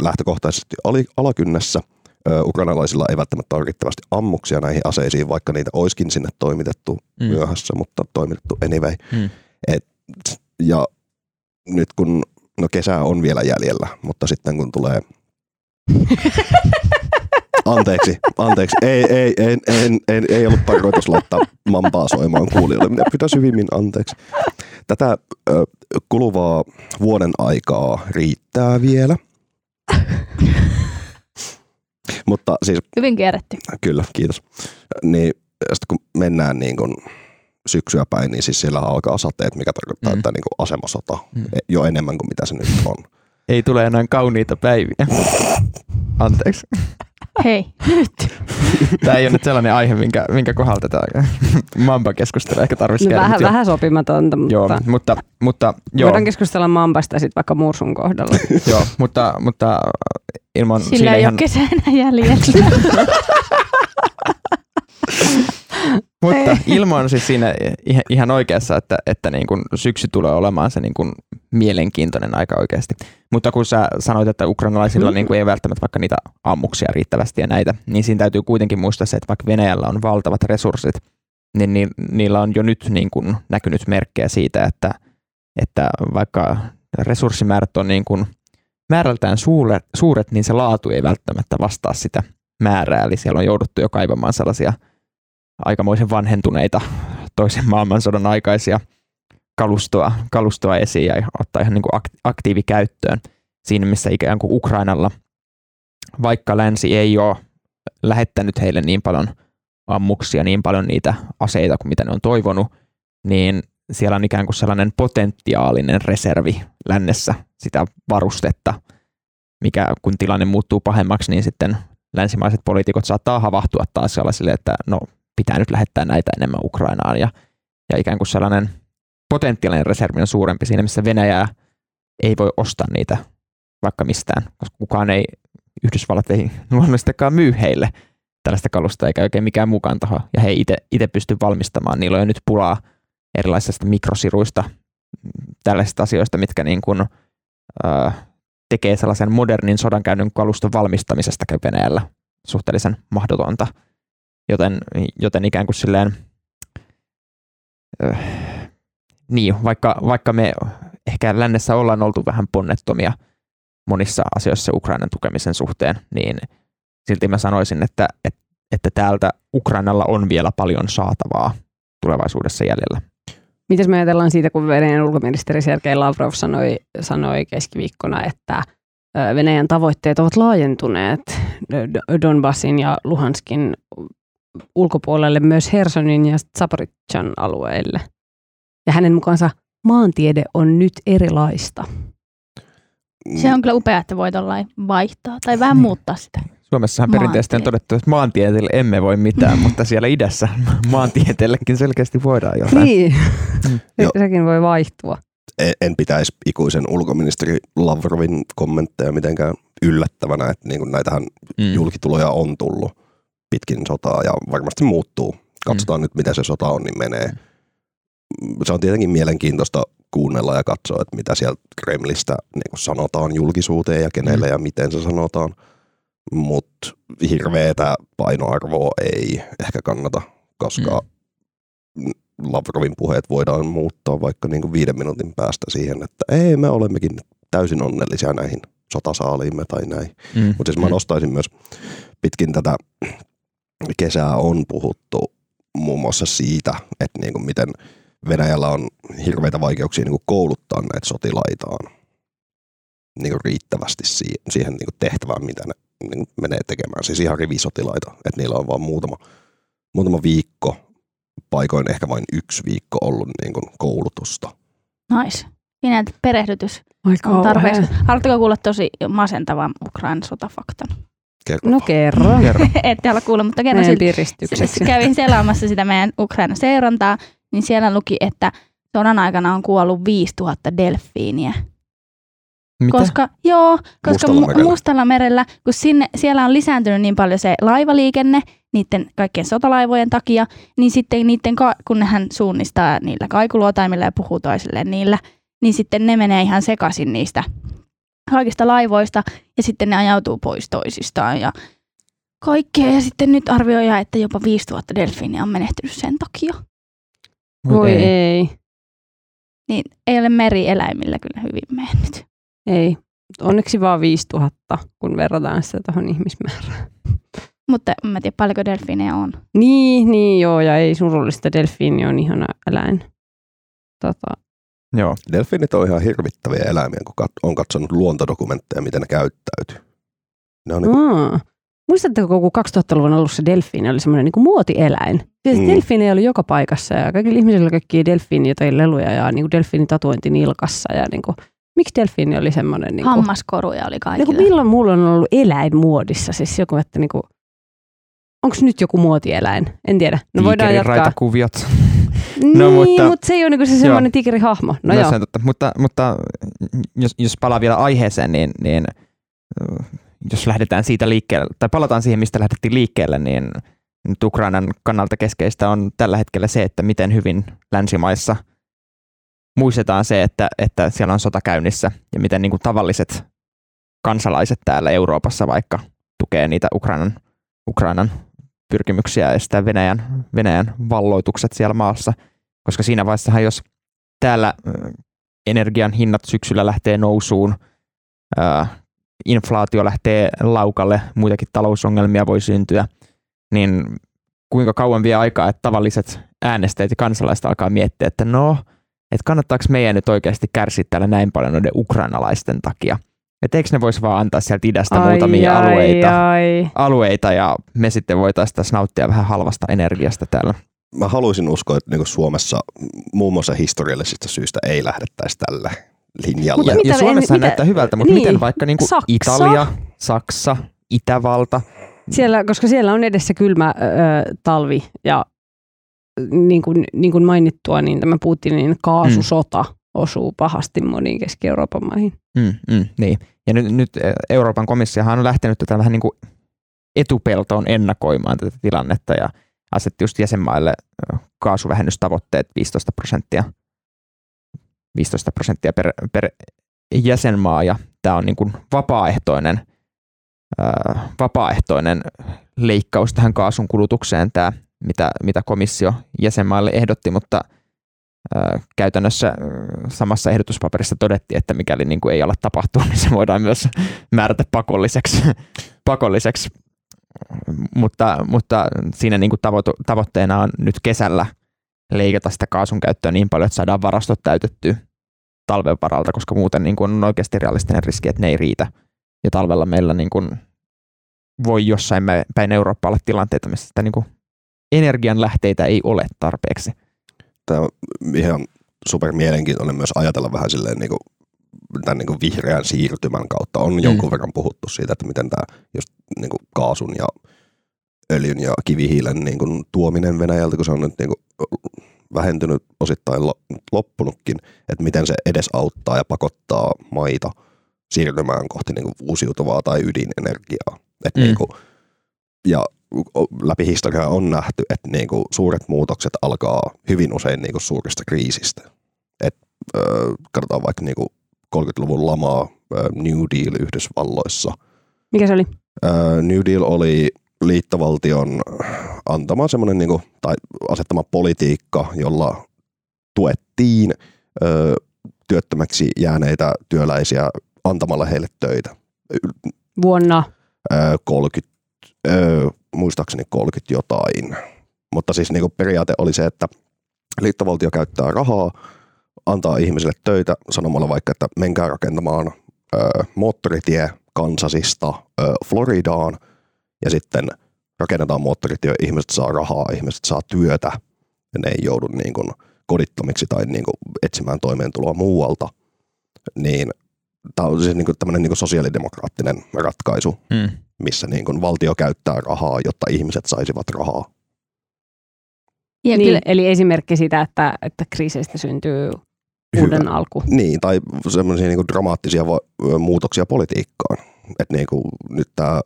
lähtökohtaisesti oli alakynnessä ö, ukrainalaisilla ei välttämättä ole riittävästi ammuksia näihin aseisiin, vaikka niitä olisikin sinne toimitettu mm. myöhässä, mutta toimitettu anyway. Mm. Et, ja nyt kun, no kesä on vielä jäljellä, mutta sitten kun tulee Anteeksi, anteeksi. Ei, ei, ei, ei, ei, ei ollut tarkoitus laittaa mampaa soimaan kuulijoille. Minä pyytän syvimmin anteeksi. Tätä ö, kuluvaa vuoden aikaa riittää vielä. Mutta siis Hyvin kierretty. Kyllä, kiitos. Niin sitten kun mennään niin kun syksyä päin, niin siis siellä alkaa sateet, mikä tarkoittaa, Mm. että niin kuin asemasota Mm. mm. jo enemmän kuin mitä se nyt on. Ei tule enää kauniita päiviä. Anteeksi. Hei, nyt. Tämä ei ole nyt sellainen aihe, minkä, minkä kohdalla tätä mamba keskustelua ehkä tarvitsisi No, käydä. vähän, vähän sopimatonta, mutta Joo, mutta, mutta, joo, voidaan keskustella Mambasta sitten vaikka Mursun kohdalla. joo, mutta, mutta ilman Sillä siinä ei ihan, ole kesänä jäljellä. Mutta Ilmo on siis siinä ihan, oikeassa, että, että niin kuin syksy tulee olemaan se niin kuin mielenkiintoinen aika oikeasti. Mutta kun sä sanoit, että ukrainalaisilla Mm. niin kuin ei välttämättä vaikka niitä ammuksia riittävästi ja näitä, niin siinä täytyy kuitenkin muistaa se, että vaikka Venäjällä on valtavat resurssit, niin ni, niillä on jo nyt niin kuin näkynyt merkkejä siitä, että, että vaikka resurssimäärät on niin kuin määrältään suuret, suuret, niin se laatu ei välttämättä vastaa sitä määrää. Eli siellä on jouduttu jo kaivamaan sellaisia aikamoisen vanhentuneita toisen maailmansodan aikaisia kalustoa, kalustoa esiin ja ottaa ihan niin kuin ak- aktiivikäyttöön siinä, missä ikään kuin Ukrainalla, vaikka länsi ei ole lähettänyt heille niin paljon ammuksia, niin paljon niitä aseita kuin mitä ne on toivonut, niin siellä on ikään kuin sellainen potentiaalinen reservi lännessä sitä varustetta, mikä kun tilanne muuttuu pahemmaksi, niin sitten länsimaiset poliitikot saattaa havahtua taas sellaisille, että no pitää nyt lähettää näitä enemmän Ukrainaan ja, ja ikään kuin sellainen potentiaalinen reservi on suurempi siinä, missä Venäjää ei voi ostaa niitä vaikka mistään, koska kukaan ei, Yhdysvallat ei luonnollisestikaan myy heille tällaista kalusta eikä oikein mikään mukaan taho, ja he ei itse pysty valmistamaan. Niillä on jo nyt pulaa erilaisista mikrosiruista, tällaisista asioista, mitkä niin kuin, äh, tekee sellaisen modernin sodankäynnin kaluston valmistamisesta Venäjällä suhteellisen mahdotonta. Joten, joten ikään kuin silleen, äh, niin, vaikka, vaikka me ehkä lännessä ollaan oltu vähän ponnettomia monissa asioissa Ukrainan tukemisen suhteen, niin silti mä sanoisin, että, että, että täältä Ukrainalla on vielä paljon saatavaa tulevaisuudessa jäljellä. Mitäs me ajatellaan siitä, kun Venäjän ulkoministeri Sergei Lavrov sanoi, sanoi keskiviikkona, että Venäjän tavoitteet ovat laajentuneet Donbassin ja Luhanskin ulkopuolelle myös Hersonin ja Zaporizhzhan alueille. Ja hänen mukaansa maantiede on nyt erilaista. Se on kyllä upea, että voi tollain vaihtaa tai vähän Niin. muuttaa sitä. Suomessahan perinteisesti on todettu, että maantieteelle emme voi mitään, mutta siellä idässä maantieteellekin selkeästi voidaan jotain. Niin, Mm. Sekin voi vaihtua. En, en pitäisi ikuisen ulkoministeri Lavrovin kommentteja mitenkään yllättävänä, että niin kuin näitähän Mm. julkituloja on tullut pitkin sotaa ja varmasti muuttuu Katsotaan mm. nyt, miten se sota on, niin menee. Se on tietenkin mielenkiintoista kuunnella ja katsoa, että mitä sieltä Kremlistä niin sanotaan julkisuuteen ja kenelle mm. ja miten se sanotaan. Mutta hirveätä painoarvoa ei ehkä kannata, koska mm. Lavrovin puheet voidaan muuttaa vaikka niin kuin viiden minuutin päästä siihen, että ei, me olemmekin täysin onnellisia näihin sotasaaliimme tai näin. Mm. Mutta siis mä mm. nostaisin myös pitkin tätä kesää on puhuttu muun muassa siitä, että niin kuin miten Venäjällä on hirveitä vaikeuksia niin kuin kouluttaa näitä sotilaitaan niin kuin riittävästi siihen, siihen niin kuin tehtävään, mitä ne niin kuin menee tekemään. Siis ihan rivisotilaita, että niillä on vain muutama, muutama viikko, paikoin ehkä vain yksi viikko ollut niin kuin koulutusta. Nice. Siinä perehdytys Aika on tarpeeksi. Haluatteko kuulla tosi masentavan Ukrainan sotafaktan? Kerro. No kerro. Kerro. Ette halua kuulla, mutta kerro silti. piristykseksi. Kävin selaamassa sitä meidän Ukraina seurantaa, niin siellä luki, että sodan aikana on kuollut 5000 delfiiniä. Mitä? Koska, joo, koska Mustalla merellä. Mustalla merellä, kun sinne, siellä on lisääntynyt niin paljon se laivaliikenne niiden kaikkien sotalaivojen takia, niin sitten niiden, kun nehän suunnistaa niillä kaikuluotaimilla ja puhuu toisilleen niillä, niin sitten ne menee ihan sekaisin niistä kaikista laivoista ja sitten ne ajautuu pois toisistaan ja kaikkea. Ja sitten nyt arvioidaan, että jopa 5000 delfiiniä on menehtynyt sen takia. Voi ei. ei. Niin ei ole merieläimillä kyllä hyvin mennyt. Ei. Onneksi vaan 5000, kun verrataan sitä tuohon ihmismäärään. Mutta en mä tiedä paljonko delfiinejä on. Niin, niin joo, ja ei surullista. Delfiini on ihana eläin. Tota, Joo. Delfiinit on ihan hirvittäviä eläimiä, kun kat- on katsonut luontodokumentteja, miten ne käyttäytyy. Ne on niin kuin, aa. Muistatteko, kun 2000-luvun alussa delfiini oli semmoinen niin muotieläin? Siis Mm. mm. delfiini oli joka paikassa ja kaikilla ihmisillä oli kaikki delfiini jotain leluja ja niin kuin delfiinitatuointi nilkassa. Ja niin kuin, miksi delfiini oli semmoinen? Niin kuin, Hammaskoruja oli niin kaikilla. kuin milloin mulla on ollut eläin muodissa? Siis joku, että niin kuin, onko nyt joku muotieläin? En tiedä. No voidaan Tiikerin jatkaa. raitakuviot. Niin, No, no, mutta- mutta, se ei ole niin se semmoinen tigerihahmo. No, No, no joo. se on totta. Mutta, mutta jos, jos palaa vielä aiheeseen, niin, niin äh, jos lähdetään siitä liikkeelle, tai palataan siihen, mistä lähdettiin liikkeelle, niin nyt Ukrainan kannalta keskeistä on tällä hetkellä se, että miten hyvin länsimaissa muistetaan se, että, että siellä on sota käynnissä ja miten niin kuin tavalliset kansalaiset täällä Euroopassa vaikka tukee niitä Ukrainan, Ukrainan pyrkimyksiä estää Venäjän, Venäjän valloitukset siellä maassa. Koska siinä vaiheessahan, jos täällä energian hinnat syksyllä lähtee nousuun, inflaatio lähtee laukalle, muitakin talousongelmia voi syntyä, niin kuinka kauan vie aikaa, että tavalliset äänestäjät ja kansalaiset alkaa miettiä, että no, että kannattaako meidän nyt oikeasti kärsiä täällä näin paljon noiden ukrainalaisten takia. Että eikö ne voisi vaan antaa sieltä idästä muutamia ai, alueita, Ai. alueita ja me sitten voitaisiin tässä nauttia vähän halvasta energiasta täällä. mä haluaisin uskoa, että niin Suomessa muun muassa historiallisista syistä ei lähdettäisi tälle linjalle. Ja, Suomessa mitä- näyttää hyvältä, mutta niin. miten vaikka niinku Saksa? Italia, Saksa, Itävalta, Siellä, koska siellä on edessä kylmä ö, talvi ja niin kuin, niin kuin mainittua, niin tämä Putinin kaasusota mm. osuu pahasti moniin Keski-Euroopan maihin. Mm, mm, niin. Ja nyt, nyt Euroopan komissiohan on lähtenyt tätä vähän niin kuin etupeltoon ennakoimaan tätä tilannetta ja asetti just jäsenmaille kaasuvähennystavoitteet 15 prosenttia, 15 prosenttia per, per jäsenmaa ja tämä on niin kuin vapaaehtoinen, ö, vapaaehtoinen leikkaus tähän kaasun kulutukseen tämä, mitä, mitä komissio jäsenmaille ehdotti, mutta käytännössä samassa ehdotuspaperissa todettiin, että mikäli niin kuin ei ala tapahtua, niin se voidaan myös määrätä pakolliseksi. pakolliseksi. Mutta, mutta siinä niin kuin tavoite, tavoitteena on nyt kesällä leikata sitä kaasun käyttöä niin paljon, että saadaan varastot täytettyä talven varalta, koska muuten niin kuin on oikeasti realistinen riski, että ne ei riitä. Ja talvella meillä niin kuin voi jossain päin Eurooppaa olla tilanteita, missä sitä niin kuin energianlähteitä ei ole tarpeeksi. Tämä on ihan super mielenkiintoinen myös ajatella vähän silleen niin kuin, tämän niin kuin vihreän siirtymän kautta. On mm. jonkun verran puhuttu siitä, että miten tämä just niin kuin kaasun ja öljyn ja kivihiilen niin kuin tuominen Venäjältä, kun se on nyt niin kuin vähentynyt osittain lo- loppunutkin, että miten se edesauttaa ja pakottaa maita siirtymään kohti niin kuin uusiutuvaa tai ydinenergiaa. Et Mm. niin kuin, ja läpi historiaa on nähty, että niin kuin suuret muutokset alkaa hyvin usein niin kuin suurista kriisistä. Et, äh, katsotaan vaikka niin kuin 30-luvun lamaa, äh, New Deal Yhdysvalloissa. Mikä se oli? Äh, New Deal oli liittovaltion antama semmoinen niin kuin, tai asettama politiikka, jolla tuettiin ö, työttömäksi jääneitä työläisiä antamalla heille töitä. Vuonna? Ö, 30, ö, muistaakseni 30 jotain. Mutta siis niin kuin periaate oli se, että liittovaltio käyttää rahaa, antaa ihmisille töitä sanomalla vaikka, että menkää rakentamaan ö, moottoritie Kansasista ö, Floridaan ja sitten rakennetaan moottoritie, ihmiset saa rahaa, ihmiset saa työtä ja ne ei joudu niin kuin kodittomiksi tai niin kuin etsimään toimeentuloa muualta. Niin tämä on siis niin kuin tämmöinen niin kuin sosiaalidemokraattinen ratkaisu, Mm. missä niin kuin valtio käyttää rahaa, jotta ihmiset saisivat rahaa. Ja Niin, kyllä, eli esimerkki sitä, että, että kriiseistä syntyy uuden alku. Niin, tai semmoisia niin dramaattisia muutoksia politiikkaan. Että niin kuin nyt tämä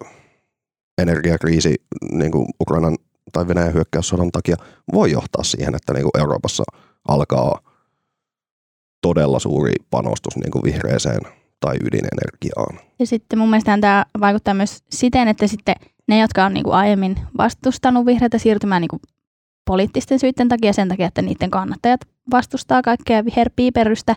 energiakriisi niin kuin Ukrainan tai Venäjän hyökkäyssodan takia voi johtaa siihen, että niin kuin Euroopassa alkaa todella suuri panostus niin kuin vihreeseen tai ydinenergiaan. ja sitten mun mielestä tämä vaikuttaa myös siten, että sitten ne, jotka on niinku aiemmin vastustanut vihreätä siirtymää niinku poliittisten syiden takia, sen takia, että niiden kannattajat vastustaa kaikkea viherpiiperrystä,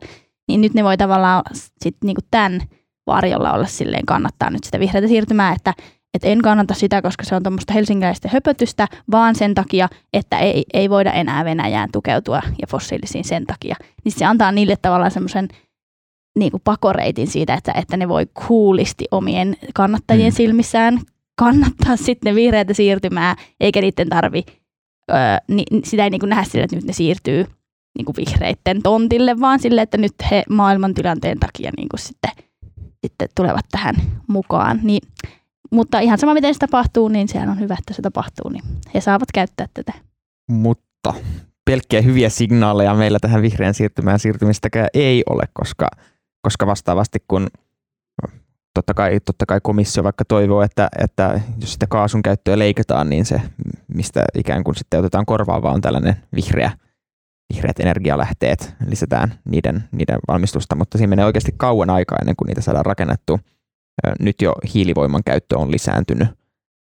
niin nyt ne voi tavallaan sit niinku tämän varjolla olla silleen kannattaa nyt sitä vihreätä siirtymää, että et en kannata sitä, koska se on tuommoista helsinkiläistä höpötystä, vaan sen takia, että ei, ei voida enää Venäjään tukeutua ja fossiilisiin sen takia. Niin se antaa niille tavallaan semmoisen niin kuin pakoreitin siitä, että, että ne voi kuulisti omien kannattajien Mm. silmissään kannattaa sitten vihreätä siirtymää, eikä niiden tarvi, öö, ni, sitä ei niin kuin nähdä sille, että nyt ne siirtyy niin kuin vihreitten tontille, vaan sille, että nyt he maailmantilanteen takia niin kuin sitten, sitten tulevat tähän mukaan. Niin, mutta ihan sama, miten se tapahtuu, niin sehän on hyvä, että se tapahtuu, niin he saavat käyttää tätä. Mutta pelkkiä hyviä signaaleja meillä tähän vihreän siirtymään siirtymistäkään ei ole, koska, koska vastaavasti kun totta kai, totta kai komissio vaikka toivoo, että, että jos sitä kaasun käyttöä leikataan, niin se, mistä ikään kuin sitten otetaan korvaavaa, on tällainen vihreä, vihreät energialähteet, lisätään niiden, niiden valmistusta, mutta siinä menee oikeasti kauan aikaa ennen kuin niitä saadaan rakennettu. Nyt jo hiilivoiman käyttö on lisääntynyt,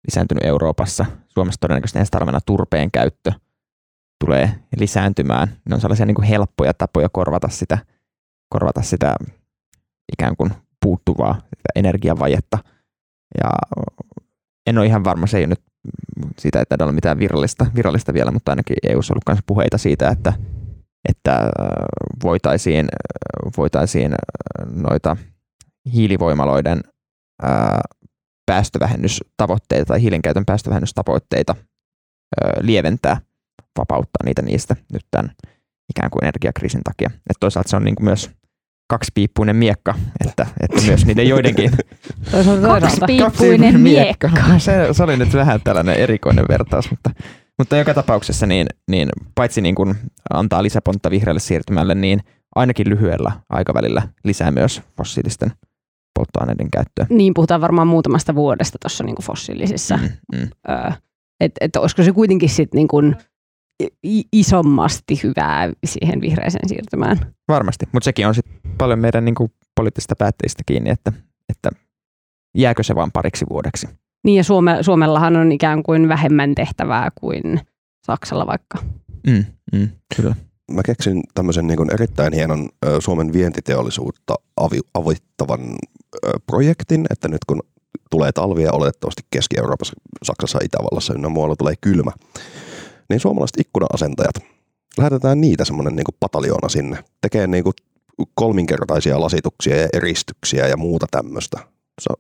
lisääntynyt Euroopassa. Suomessa todennäköisesti ensi talvena turpeen käyttö tulee lisääntymään. Ne on sellaisia niin kuin helppoja tapoja korvata sitä, korvata sitä ikään kuin puuttuvaa energiavajetta. Ja en ole ihan varma, se ei ole nyt siitä, että ei ole mitään virallista, virallista vielä, mutta ainakin EU on ollut kanssa puheita siitä, että, että äh, voitaisiin, voitaisiin äh, noita hiilivoimaloiden ää, päästövähennystavoitteita tai hiilenkäytön päästövähennystavoitteita ää, lieventää, vapauttaa niitä niistä nyt tämän ikään kuin energiakriisin takia. Et toisaalta se on niin kuin myös kaksipiippuinen miekka, että, että myös niiden joidenkin Toisaalta toisaalta. Piippuinen miekka. Se, se oli nyt vähän tällainen erikoinen vertaus, mutta, mutta joka tapauksessa niin, niin paitsi niin kuin antaa lisäpontta vihreälle siirtymälle, niin ainakin lyhyellä aikavälillä lisää myös fossiilisten polttoaineiden käyttöä. Niin, puhutaan varmaan muutamasta vuodesta tuossa niin fossiilisissa. Mm, mm. Öö, että et olisiko se kuitenkin sit niin isommasti hyvää siihen vihreäseen siirtymään. Varmasti, mutta sekin on sit paljon meidän niin kuin poliittisista päättäjistä kiinni, että, että jääkö se vain pariksi vuodeksi. Niin ja Suome, Suomellahan on ikään kuin vähemmän tehtävää kuin Saksalla vaikka. Mm, mm, kyllä. Mä keksin tämmöisen niin erittäin hienon Suomen vientiteollisuutta avi, avittavan projektin, että nyt kun tulee talvia oletettavasti Keski-Euroopassa, Saksassa, Itävallassa ynnä muualla tulee kylmä, niin suomalaiset ikkuna-asentajat, lähetetään niitä semmoinen niin pataljoona sinne, tekee niin kuin kolminkertaisia lasituksia ja eristyksiä ja muuta tämmöistä.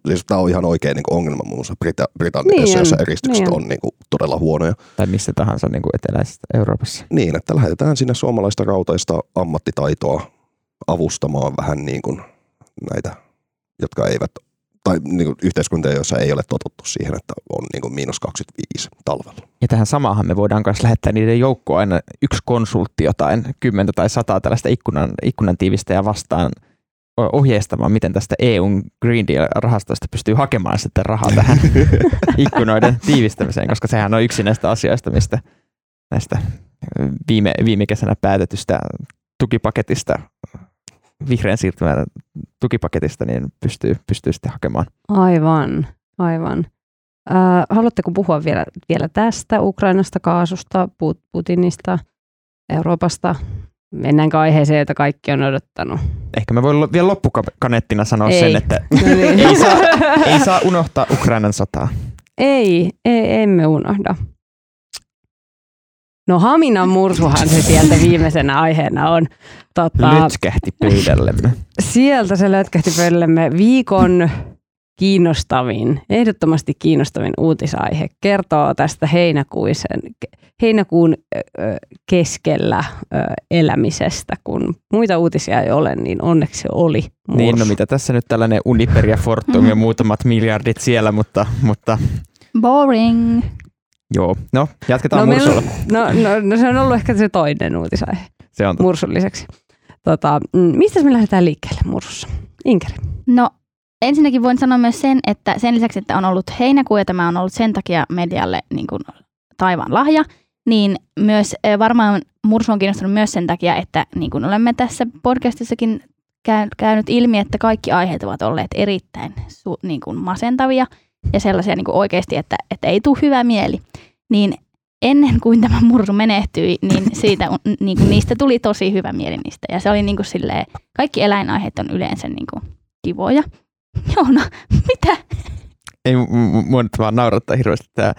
Siis tämä on ihan oikein niin ongelma muun muassa Brita- Britanniassa, Niin on, jossa eristykset niin on. on niin kuin todella huonoja. Tai missä tahansa niin kuin eteläisessä Euroopassa. Niin, että lähetetään sinne suomalaista rautaista ammattitaitoa avustamaan vähän niin kuin näitä, jotka eivät, tai niin kuin yhteiskuntia, joissa ei ole totuttu siihen, että on niin kuin miinus 25 talvella. Ja tähän samahan me voidaan myös lähettää niiden joukkoon aina yksi konsultti jotain, kymmentä tai sataa tällaista ikkunan, ikkunan tiivistäjää vastaan ohjeistamaan, miten tästä EUn Green Deal-rahastosta pystyy hakemaan sitten rahaa tähän ikkunoiden tiivistämiseen, koska sehän on yksi näistä asioista, mistä näistä viime, viime kesänä päätetystä tukipaketista, vihreän siirtymän tukipaketista, niin pystyy, pystyy sitten hakemaan. Aivan, aivan. Äh, haluatteko puhua vielä, vielä tästä Ukrainasta, kaasusta, Putinista, Euroopasta? Mennäänkö aiheeseen, jota kaikki on odottanut? Ehkä mä voin vielä loppukaneettina sanoa ei. sen, että no niin. ei, saa, ei saa unohtaa Ukrainan sotaa. Ei, ei, emme unohda. No Haminan mursuhan se sieltä viimeisenä aiheena on. Tota, Lötkähti pöydällemme. Sieltä se lötkähti pöydällemme viikon kiinnostavin, ehdottomasti kiinnostavin uutisaihe kertoo tästä heinäkuisen, heinäkuun keskellä elämisestä. Kun muita uutisia ei ole, niin onneksi oli mursu. Niin, no mitä tässä nyt tällainen Uniper ja Fortum ja muutamat miljardit siellä, mutta... mutta... Boring. Joo, no jatketaan no, mursulla. No, no, no, se on ollut ehkä se toinen uutisaihe se on mursun lisäksi. Tota, mm, mistä me lähdetään liikkeelle mursussa? Inkeri. No ensinnäkin voin sanoa myös sen, että sen lisäksi, että on ollut heinäkuu ja tämä on ollut sen takia medialle niin kuin taivaan lahja, niin myös varmaan Mursu on kiinnostunut myös sen takia, että niin kuin olemme tässä podcastissakin käynyt ilmi, että kaikki aiheet ovat olleet erittäin su, niin kuin masentavia ja sellaisia niin kuin oikeasti, että, että ei tule hyvä mieli. Niin ennen kuin tämä mursu menehtyi, niin, siitä, niin kuin niistä tuli tosi hyvä mieli niistä. Ja se oli niin kuin silleen, kaikki eläinaiheet on yleensä niin kuin kivoja. Joona, mitä? Ei, mua nyt vaan naurattaa hirveästi tämä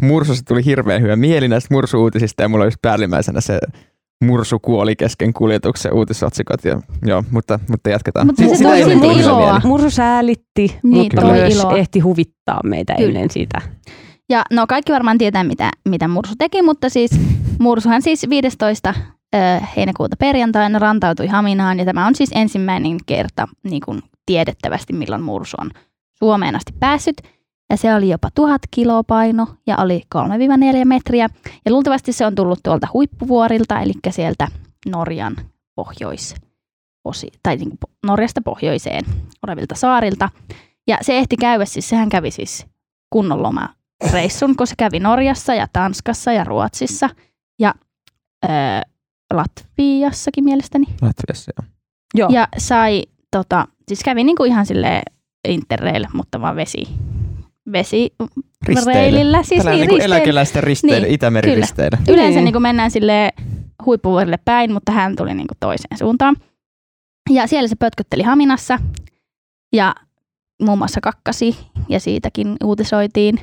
mursussa tuli hirveän hyvä mieli näistä mursuutisista ja mulla olisi päällimmäisenä se mursu kuoli kesken kuljetuksen uutisotsikot. Ja, joo, mutta, mutta jatketaan. Mutta se, se toi sinne iloa. Mursu säälitti, niin, mutta myös iloa. ehti huvittaa meitä Kyllä. ennen sitä. Ja no kaikki varmaan tietää, mitä, mitä Mursu teki, mutta siis Mursuhan siis 15. heinäkuuta perjantaina rantautui Haminaan ja tämä on siis ensimmäinen kerta niin kuin tiedettävästi, milloin Mursu on Suomeen asti päässyt. Ja se oli jopa tuhat kiloa paino ja oli 3-4 metriä. Ja luultavasti se on tullut tuolta huippuvuorilta, eli sieltä Norjan pohjois osi, tai niin kuin Norjasta pohjoiseen olevilta saarilta. Ja se ehti käydä, siis sehän kävi siis kunnon loma reissun, kun se kävi Norjassa ja Tanskassa ja Ruotsissa ja öö, Latviassakin mielestäni. Latviassa, joo. joo. Ja sai, tota, siis kävi niinku ihan sille interrail, mutta vaan vesi, vesi reilillä. Siis Tällainen niin, niin eläkeläisten risteillä, niin, Itämeri kyllä. risteillä. Yleensä niin. niin mennään sille huippuvuorille päin, mutta hän tuli niin kuin toiseen suuntaan. Ja siellä se pötkötteli Haminassa ja muun muassa kakkasi ja siitäkin uutisoitiin.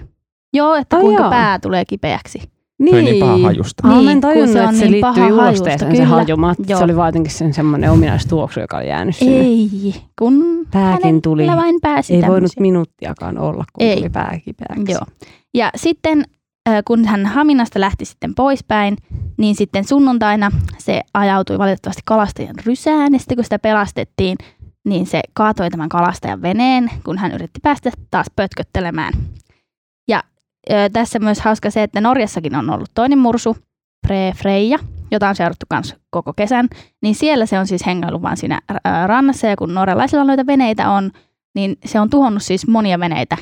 Joo, että kuinka joo. pää tulee kipeäksi. Niin. Se oli niin paha hajusta. Niin, mä en tajunnut, se että se niin liittyy ulosteeseen se hajuma. Se oli vaan jotenkin sen semmoinen ominaistuoksu, joka oli jäänyt sinne. Ei, kun Pääkin tuli. vain pääsi Ei tämmöisiä. voinut minuuttiakaan olla, kun Ei. tuli pää kipeäksi. Joo. Ja sitten kun hän Haminasta lähti sitten poispäin, niin sitten sunnuntaina se ajautui valitettavasti kalastajan rysään. Ja sitten kun sitä pelastettiin, niin se kaatoi tämän kalastajan veneen, kun hän yritti päästä taas pötköttelemään tässä myös hauska se, että Norjassakin on ollut toinen mursu, Pre Freja, jota on seurattu myös koko kesän, niin siellä se on siis hengailu vaan siinä rannassa, ja kun norjalaisilla noita veneitä on, niin se on tuhonnut siis monia veneitä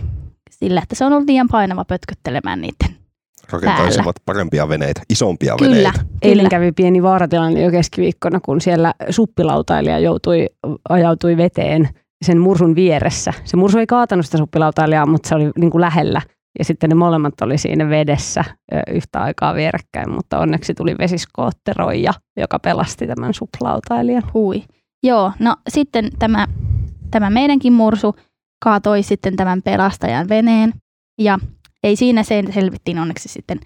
sillä, että se on ollut liian painava pötköttelemään niiden Rakentaisivat parempia veneitä, isompia kyllä, veneitä. Kyllä. Eilen kävi pieni vaaratilanne jo keskiviikkona, kun siellä suppilautailija joutui, ajautui veteen sen mursun vieressä. Se mursu ei kaatanut sitä suppilautailijaa, mutta se oli niin kuin lähellä. Ja sitten ne molemmat oli siinä vedessä yhtä aikaa vierekkäin, mutta onneksi tuli vesiskootteroija, joka pelasti tämän suplautailijan. Hui. Joo, no sitten tämä, tämä meidänkin mursu kaatoi sitten tämän pelastajan veneen. Ja ei siinä se selvittiin onneksi sitten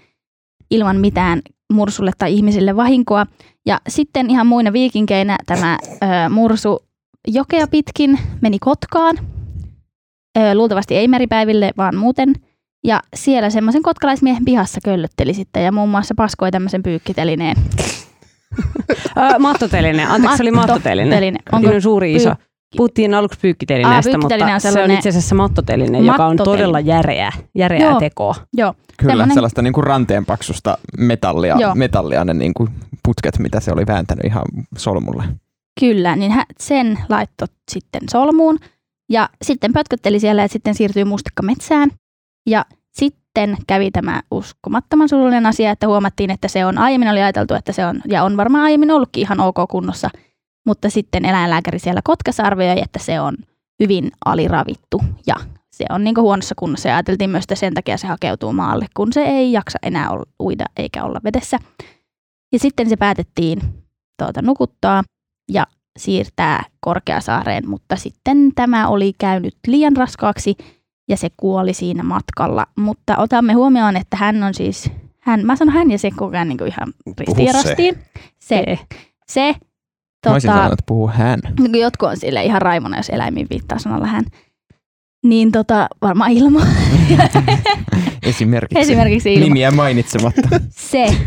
ilman mitään mursulle tai ihmisille vahinkoa. Ja sitten ihan muina viikinkeinä tämä ö, mursu jokea pitkin meni Kotkaan. Ö, luultavasti ei meripäiville, vaan muuten – ja siellä semmoisen kotkalaismiehen pihassa köllötteli sitten ja muun muassa paskoi tämmöisen pyykkitelineen. mattoteline, anteeksi se oli mattoteline. Onko on suuri iso. Puhuttiin aluksi pyykkitelineestä, Aa, mutta se on itse asiassa mattoteline, joka on todella järeä, järeää Joo. tekoa. Joo. Kyllä, Sellainen... sellaista niin kuin ranteen paksusta metallia, metallia ne niin kuin putket, mitä se oli vääntänyt ihan solmulle. Kyllä, niin hän sen laittoi sitten solmuun ja sitten pötkötteli siellä ja sitten siirtyi mustikkametsään. Ja sitten kävi tämä uskomattoman surullinen asia, että huomattiin, että se on, aiemmin oli ajateltu, että se on, ja on varmaan aiemmin ollutkin ihan ok kunnossa, mutta sitten eläinlääkäri siellä Kotkassa arvioi, että se on hyvin aliravittu ja se on niin huonossa kunnossa ja ajateltiin myös, että sen takia se hakeutuu maalle, kun se ei jaksa enää uida eikä olla vedessä. Ja sitten se päätettiin tuota, nukuttaa ja siirtää Korkeasaareen, mutta sitten tämä oli käynyt liian raskaaksi ja se kuoli siinä matkalla. Mutta otamme huomioon, että hän on siis, hän, mä sanon hän ja se koko ajan niin kuin ihan ristiin Se. Se. se tota, mä olisin sanonut, että puhuu hän. Niin jotkut on sille ihan raimona, jos eläimiin viittaa sanalla hän. Niin tota, varmaan ilma. Esimerkiksi. Esimerkiksi ilma. Nimiä mainitsematta. se.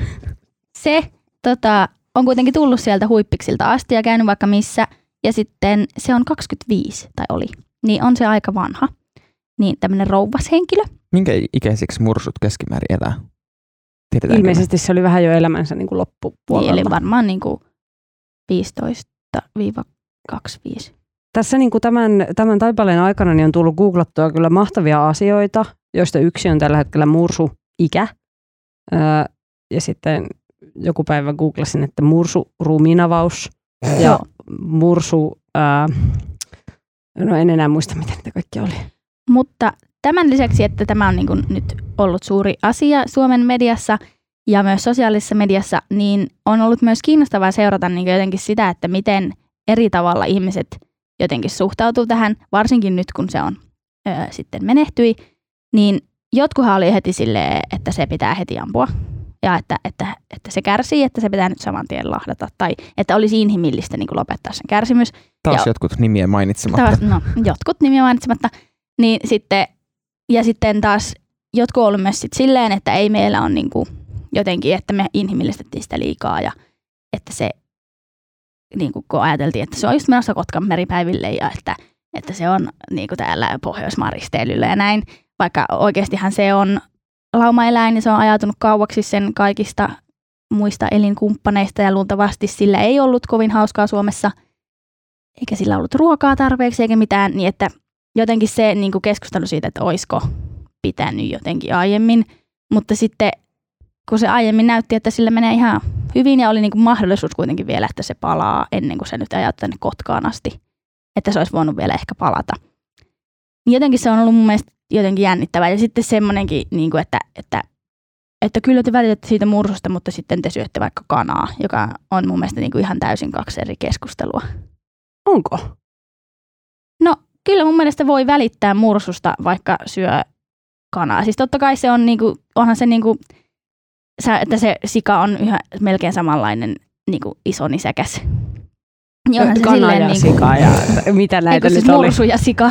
Se tota, on kuitenkin tullut sieltä huippiksilta asti ja käynyt vaikka missä. Ja sitten se on 25, tai oli. Niin on se aika vanha. Niin tämmöinen rouvas henkilö. Minkä ikäisiksi mursut keskimäärin elää? Tiedetäänkö Ilmeisesti me? se oli vähän jo elämänsä niin kuin loppupuolella. Niin, eli varmaan niin kuin 15-25. Tässä niin kuin tämän, tämän taipaleen aikana niin on tullut googlattua kyllä mahtavia asioita, joista yksi on tällä hetkellä mursu ikä. Öö, ja sitten joku päivä googlasin, että mursu ruumiinavaus ja mursu, ää, no en enää muista miten ne kaikki oli. Mutta tämän lisäksi, että tämä on niin kuin nyt ollut suuri asia Suomen mediassa ja myös sosiaalisessa mediassa, niin on ollut myös kiinnostavaa seurata niin jotenkin sitä, että miten eri tavalla ihmiset jotenkin suhtautuu tähän, varsinkin nyt kun se on ö, sitten menehtyi, niin jotkuhan oli heti silleen, että se pitää heti ampua ja että, että, että se kärsii, että se pitää nyt saman tien lahdata tai että olisi inhimillistä niin kuin lopettaa sen kärsimys. Taas ja, jotkut nimiä mainitsematta. Taas, no, jotkut nimiä mainitsematta. Niin sitten, ja sitten taas jotkut on ollut myös sit silleen, että ei meillä ole niin kuin jotenkin, että me inhimillistettiin sitä liikaa ja että se, niin kuin kun ajateltiin, että se on just menossa Kotkan meripäiville ja että, että se on niin kuin täällä Pohjoismaristeilyllä ja näin, vaikka oikeastihan se on laumaeläin ja se on ajatunut kauaksi sen kaikista muista elinkumppaneista ja luultavasti sillä ei ollut kovin hauskaa Suomessa, eikä sillä ollut ruokaa tarpeeksi eikä mitään, niin että jotenkin se niin kuin keskustelu siitä, että oisko pitänyt jotenkin aiemmin, mutta sitten kun se aiemmin näytti, että sillä menee ihan hyvin ja oli niin kuin mahdollisuus kuitenkin vielä, että se palaa ennen kuin se nyt ajaa tänne Kotkaan asti, että se olisi voinut vielä ehkä palata. Niin jotenkin se on ollut mun mielestä jotenkin jännittävää. Ja sitten semmoinenkin, niin kuin, että, että, että kyllä te välitätte siitä mursusta, mutta sitten te syötte vaikka kanaa, joka on mun mielestä niin kuin ihan täysin kaksi eri keskustelua. Onko? Kyllä mun mielestä voi välittää mursusta, vaikka syö kanaa. Siis totta kai se on, niin kuin, onhan se niin kuin, että se sika on yhä melkein samanlainen niin kuin iso nisäkäs. Niin onhan se Kana silleen, ja niin kuin, sika ja mitä näitä nyt siis oli? Mursu ja sika.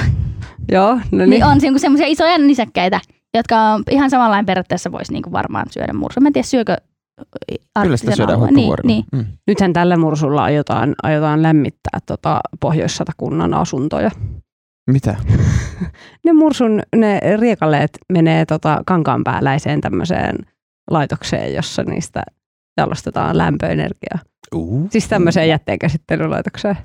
Joo, no niin. niin on semmoisia isoja nisäkkäitä, jotka on ihan samanlainen periaatteessa voisi niinku varmaan syödä mursu. Mä en tiedä, syökö Kyllä sitä syödään niin, niin. Mm. Nythän tällä mursulla aiotaan, aiotaan lämmittää tota Pohjois-Satakunnan asuntoja. Mitä? ne mursun, ne riekaleet menee tota kankaanpääläiseen tämmöiseen laitokseen, jossa niistä jalostetaan lämpöenergiaa. Uh. Siis tämmöiseen jätteenkäsittelylaitokseen.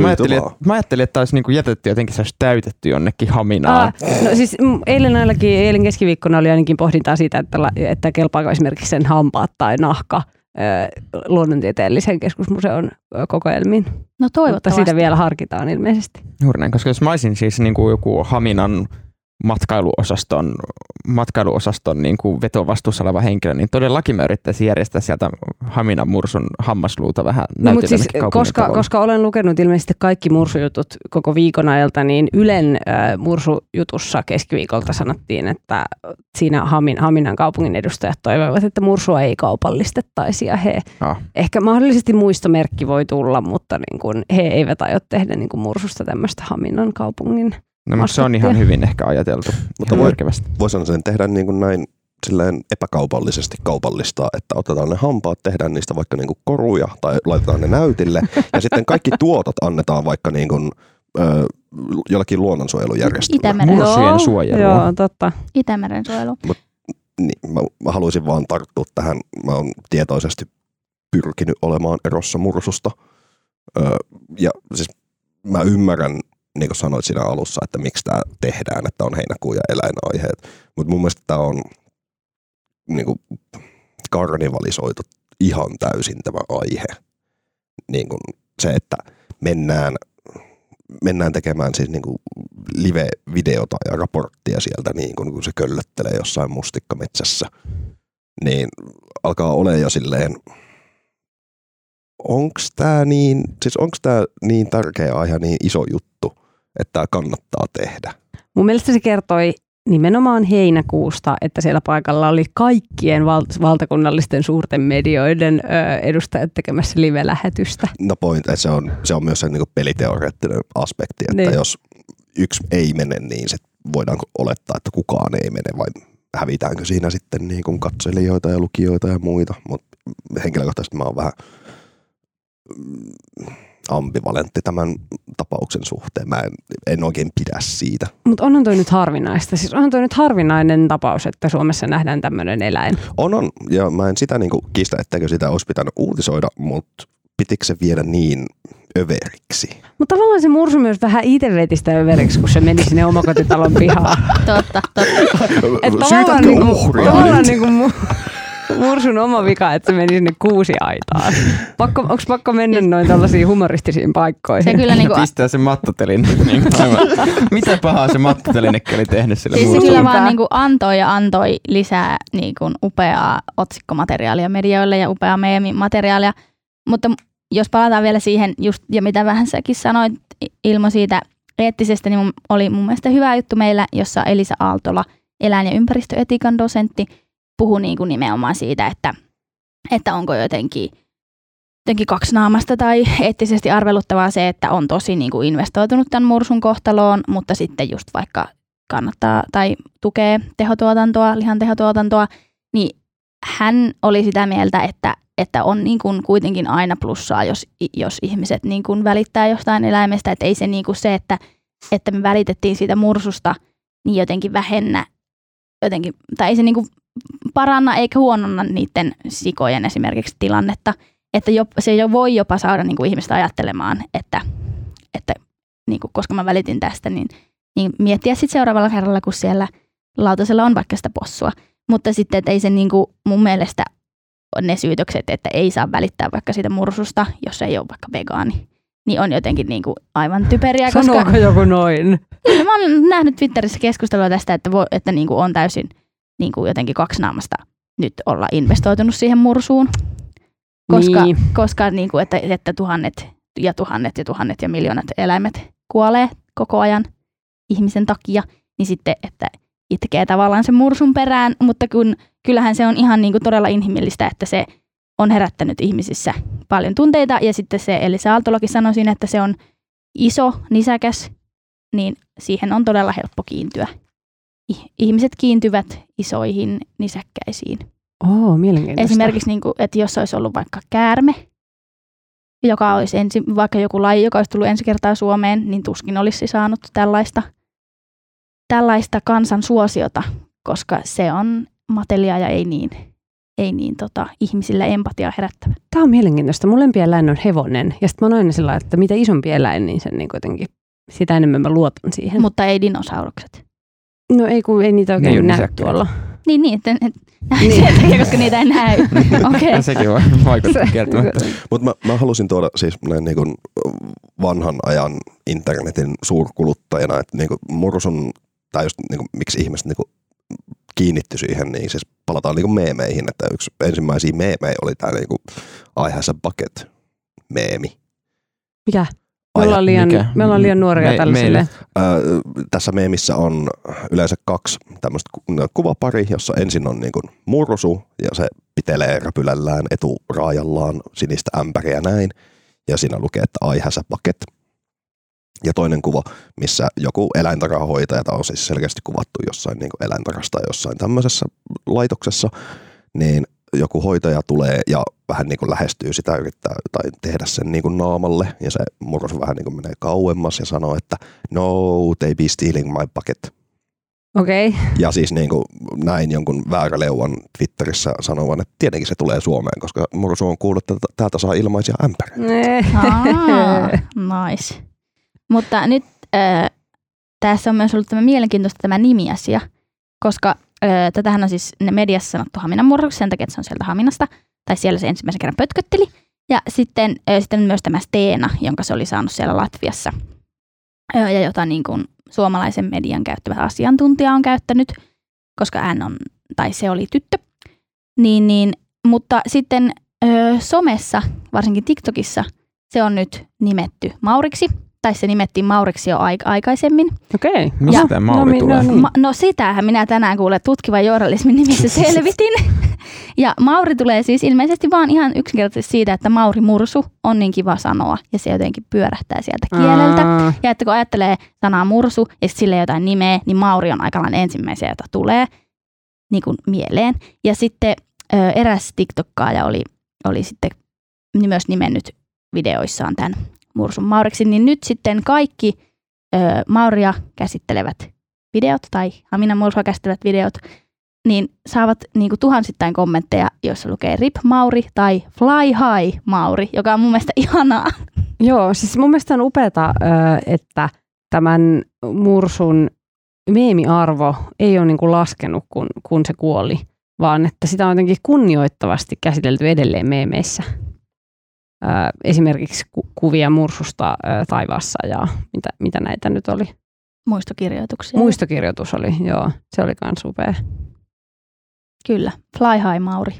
Mä ajattelin, että, mä ajattelin, että olisi niinku jätetty jotenkin se täytetty jonnekin haminaan. Ah, no siis eilen ainakin, eilen keskiviikkona oli ainakin pohdintaa siitä, että, että kelpaako esimerkiksi sen hampaat tai nahka luonnontieteellisen keskusmuseon kokoelmiin. No toivottavasti. Mutta sitä vielä harkitaan ilmeisesti. Juuri näin, koska jos mä olisin siis niin kuin joku Haminan matkailuosaston, matkailuosaston niin kuin vetovastuussa oleva henkilö, niin todellakin mä yrittäisin järjestää sieltä Haminan mursun hammasluuta vähän no, mutta siis, koska, koska olen lukenut ilmeisesti kaikki mursujutut koko viikon ajalta, niin Ylen äh, mursujutussa keskiviikolta sanottiin, että siinä Hamin, Haminan kaupungin edustajat toivoivat, että mursua ei kaupallistettaisi ja he, ah. ehkä mahdollisesti muistomerkki voi tulla, mutta niin kuin, he eivät aio tehdä niin kuin mursusta tämmöistä Haminan kaupungin No, mutta se on ihan hyvin ehkä ajateltu. Mutta voi, voisin sen tehdä niin kuin näin silleen epäkaupallisesti kaupallistaa, että otetaan ne hampaat, tehdään niistä vaikka niin kuin koruja tai laitetaan ne näytille ja sitten kaikki tuotot annetaan vaikka niin kuin, ö, jollakin luonnonsuojelujärjestelmällä. Itämeren suojelu. Joo, totta. Itämeren suojelu. Mut, niin, mä, mä haluaisin vaan tarttua tähän. Mä oon tietoisesti pyrkinyt olemaan erossa mursusta Öö, ja siis mä ymmärrän, niin kuin sanoit siinä alussa, että miksi tämä tehdään, että on heinäkuu ja eläinaiheet. Mutta mun mielestä tämä on niin kuin, karnivalisoitu ihan täysin tämä aihe. Niin kuin se, että mennään, mennään tekemään siis niin kuin live-videota ja raporttia sieltä, niin kuin, kun se köllöttelee jossain mustikkametsässä, niin alkaa olla jo silleen, onko tämä niin, siis onko tämä niin tärkeä aihe, niin iso juttu, että tämä kannattaa tehdä? Mun mielestä se kertoi nimenomaan heinäkuusta, että siellä paikalla oli kaikkien val- valtakunnallisten suurten medioiden ö, edustajat tekemässä live-lähetystä. No point, että se on, se on myös se niin peliteoreettinen aspekti, että Niin. jos yksi ei mene, niin sit voidaanko olettaa, että kukaan ei mene vai hävitäänkö siinä sitten niin kuin katselijoita ja lukijoita ja muita, mutta henkilökohtaisesti mä oon vähän mm, ambivalentti tämän tapauksen suhteen. Mä en, en oikein pidä siitä. Mutta onhan toi nyt harvinaista. Siis onhan toi nyt harvinainen tapaus, että Suomessa nähdään tämmöinen eläin. On, on, ja mä en sitä niin kuin kiistä, etteikö sitä olisi pitänyt uutisoida, mutta pitikö se viedä niin överiksi? Mutta tavallaan se mursu myös vähän itse veti sitä överiksi, kun se meni sinne omakotitalon pihaan. Totta, totta. Et tavallaan Syytätkö niinku, uhria tavallaan nyt? niinku mu- mursun oma vika, että se meni sinne kuusi aitaan. Pakko, onko pakko mennä noin tällaisiin humoristisiin paikkoihin? Se kyllä niinku, Pistää se mattotelin. niin. Mitä pahaa se mattotelinekki oli tehnyt sille siis se kyllä vaan niinku antoi ja antoi lisää niinku upeaa otsikkomateriaalia medioille ja upeaa meemimateriaalia. Mutta jos palataan vielä siihen, just, ja mitä vähän säkin sanoit Ilmo siitä eettisestä, niin oli mun mielestä hyvä juttu meillä, jossa Elisa Aaltola, eläin- ja ympäristöetiikan dosentti, puhui niin kuin nimenomaan siitä, että, että onko jotenkin, jotenkin kaksinaamasta tai eettisesti arveluttavaa se, että on tosi niin kuin investoitunut tämän mursun kohtaloon, mutta sitten just vaikka kannattaa tai tukee tehotuotantoa, lihan tehotuotantoa, niin hän oli sitä mieltä, että, että on niin kuin kuitenkin aina plussaa, jos, jos ihmiset niin kuin välittää jostain eläimestä, että ei se niin kuin se, että, että me välitettiin siitä mursusta, niin jotenkin vähennä, jotenkin, tai ei se niin kuin paranna eikä huononna niiden sikojen esimerkiksi tilannetta, että jo, se jo voi jopa saada niin kuin ihmistä ajattelemaan, että, että niin kuin, koska mä välitin tästä, niin, niin miettiä sitten seuraavalla kerralla, kun siellä lautasella on vaikka sitä possua. Mutta sitten, että ei se niin kuin, mun mielestä ne syytökset, että ei saa välittää vaikka siitä mursusta, jos ei ole vaikka vegaani, niin on jotenkin niin kuin aivan typeriä, koska Sanooko joku noin? Niin, mä oon nähnyt Twitterissä keskustelua tästä, että, vo, että niin kuin on täysin niin kuin jotenkin kaksinaamasta nyt olla investoitunut siihen mursuun, koska, Niin. koska niin kuin, että, että tuhannet ja tuhannet ja tuhannet ja miljoonat eläimet kuolee koko ajan ihmisen takia, niin sitten, että itkee tavallaan sen mursun perään, mutta kun, kyllähän se on ihan niin kuin todella inhimillistä, että se on herättänyt ihmisissä paljon tunteita ja sitten se Elisa Aaltolakin sanoi siinä, että se on iso, nisäkäs, niin siihen on todella helppo kiintyä. Ih- Ihmiset kiintyvät isoihin nisäkkäisiin. Oo, mielenkiintoista. Esimerkiksi, niin kuin, että jos olisi ollut vaikka käärme, joka olisi ensi, vaikka joku laji, joka olisi tullut ensi kertaa Suomeen, niin tuskin olisi saanut tällaista, tällaista kansan suosiota, koska se on matelia ja ei niin, ei niin tota, ihmisille empatiaa herättävä. Tämä on mielenkiintoista. Mun lempieläin on hevonen. Ja sitten mä oon aina sillä että mitä isompi eläin, niin sen niin kuitenkin, sitä enemmän mä luotan siihen. Mutta ei dinosaurukset. No ei, kun ei niitä ei oikein näy tuolla. Niin, niin, että, et, Niin. sen takia, koska niitä ei näy. Okei. Sekin voi vaikuttaa kieltämättä. Mutta mä, mä halusin tuoda siis näin niin kuin vanhan ajan internetin suurkuluttajana, että niin kuin mursun, tai just niin kuin, miksi ihmiset niin kuin kiinnitty siihen, niin siis palataan niin kuin meemeihin, että yksi ensimmäisiä meemejä oli tämä niin kuin I has a bucket meemi. Mikä? Me ollaan liian, mikä? me ollaan liian nuoria Me- tällaisille. meille. Öö, tässä meemissä on yleensä kaksi tämmöistä ku- kuvapari, jossa ensin on niin kuin mursu ja se pitelee räpylällään eturaajallaan sinistä ämpäriä näin. Ja siinä lukee, että I has a bucket. Ja toinen kuva, missä joku eläintarhahoitaja, tämä on siis selkeästi kuvattu jossain niin tai jossain tämmöisessä laitoksessa, niin joku hoitaja tulee ja vähän niin kuin lähestyy sitä, yrittää tai tehdä sen niin kuin naamalle, ja se murros vähän niin kuin menee kauemmas ja sanoo, että no, they be stealing my bucket. Okei. Okay. Ja siis niin kuin näin jonkun vääräleuan Twitterissä sanovan, että tietenkin se tulee Suomeen, koska Mursu on kuullut, että täältä saa ilmaisia ämpäreitä. Aa, nice. Mutta nyt äh, tässä on myös ollut tämä mielenkiintoista tämä nimiasia, koska äh, tätähän on siis ne mediassa sanottu Haminan murroksi sen takia, että se on sieltä Haminasta, tai siellä se ensimmäisen kerran pötkötteli. Ja sitten, äh, sitten myös tämä Steena, jonka se oli saanut siellä Latviassa, äh, ja jota niin kuin suomalaisen median käyttävä asiantuntija on käyttänyt, koska hän on, tai se oli tyttö. Niin, niin, mutta sitten ö, somessa, varsinkin TikTokissa, se on nyt nimetty Mauriksi, tai se nimettiin Mauriksi jo aik- aikaisemmin. Okei. Okay. Mistä tämä Mauri no, tulee? No, niin. Ma- no sitähän minä tänään kuule tutkivan journalismin nimissä selvitin. ja Mauri tulee siis ilmeisesti vaan ihan yksinkertaisesti siitä, että Mauri Mursu on niin kiva sanoa ja se jotenkin pyörähtää sieltä kieleltä. Aa, Ja että kun ajattelee sanaa mursu ja sille jotain nimeä, niin Mauri on aika lailla ensimmäisiä, jota tulee niin kuin mieleen. Ja sitten ö, eräs TikTokkaaja oli, oli sitten myös nimennyt videoissaan tämän mursun Mauriksi, niin nyt sitten kaikki ö, Mauria käsittelevät videot tai Haminan mursua käsittelevät videot, niin saavat niin kuin tuhansittain kommentteja, joissa lukee RIP Mauri tai Fly High Mauri, joka on mun mielestä ihanaa. Joo, siis mun mielestä on upeata, että tämän mursun meemiarvo ei ole niin kuin laskenut, kun, kun se kuoli, vaan että sitä on jotenkin kunnioittavasti käsitelty edelleen meemeissä. Esimerkiksi ku- kuvia mursusta taivaassa ja mitä, mitä näitä nyt oli. Muistokirjoituksia. Muistokirjoitus oli, joo, se oli myös upea. Kyllä, Fly High Mauri.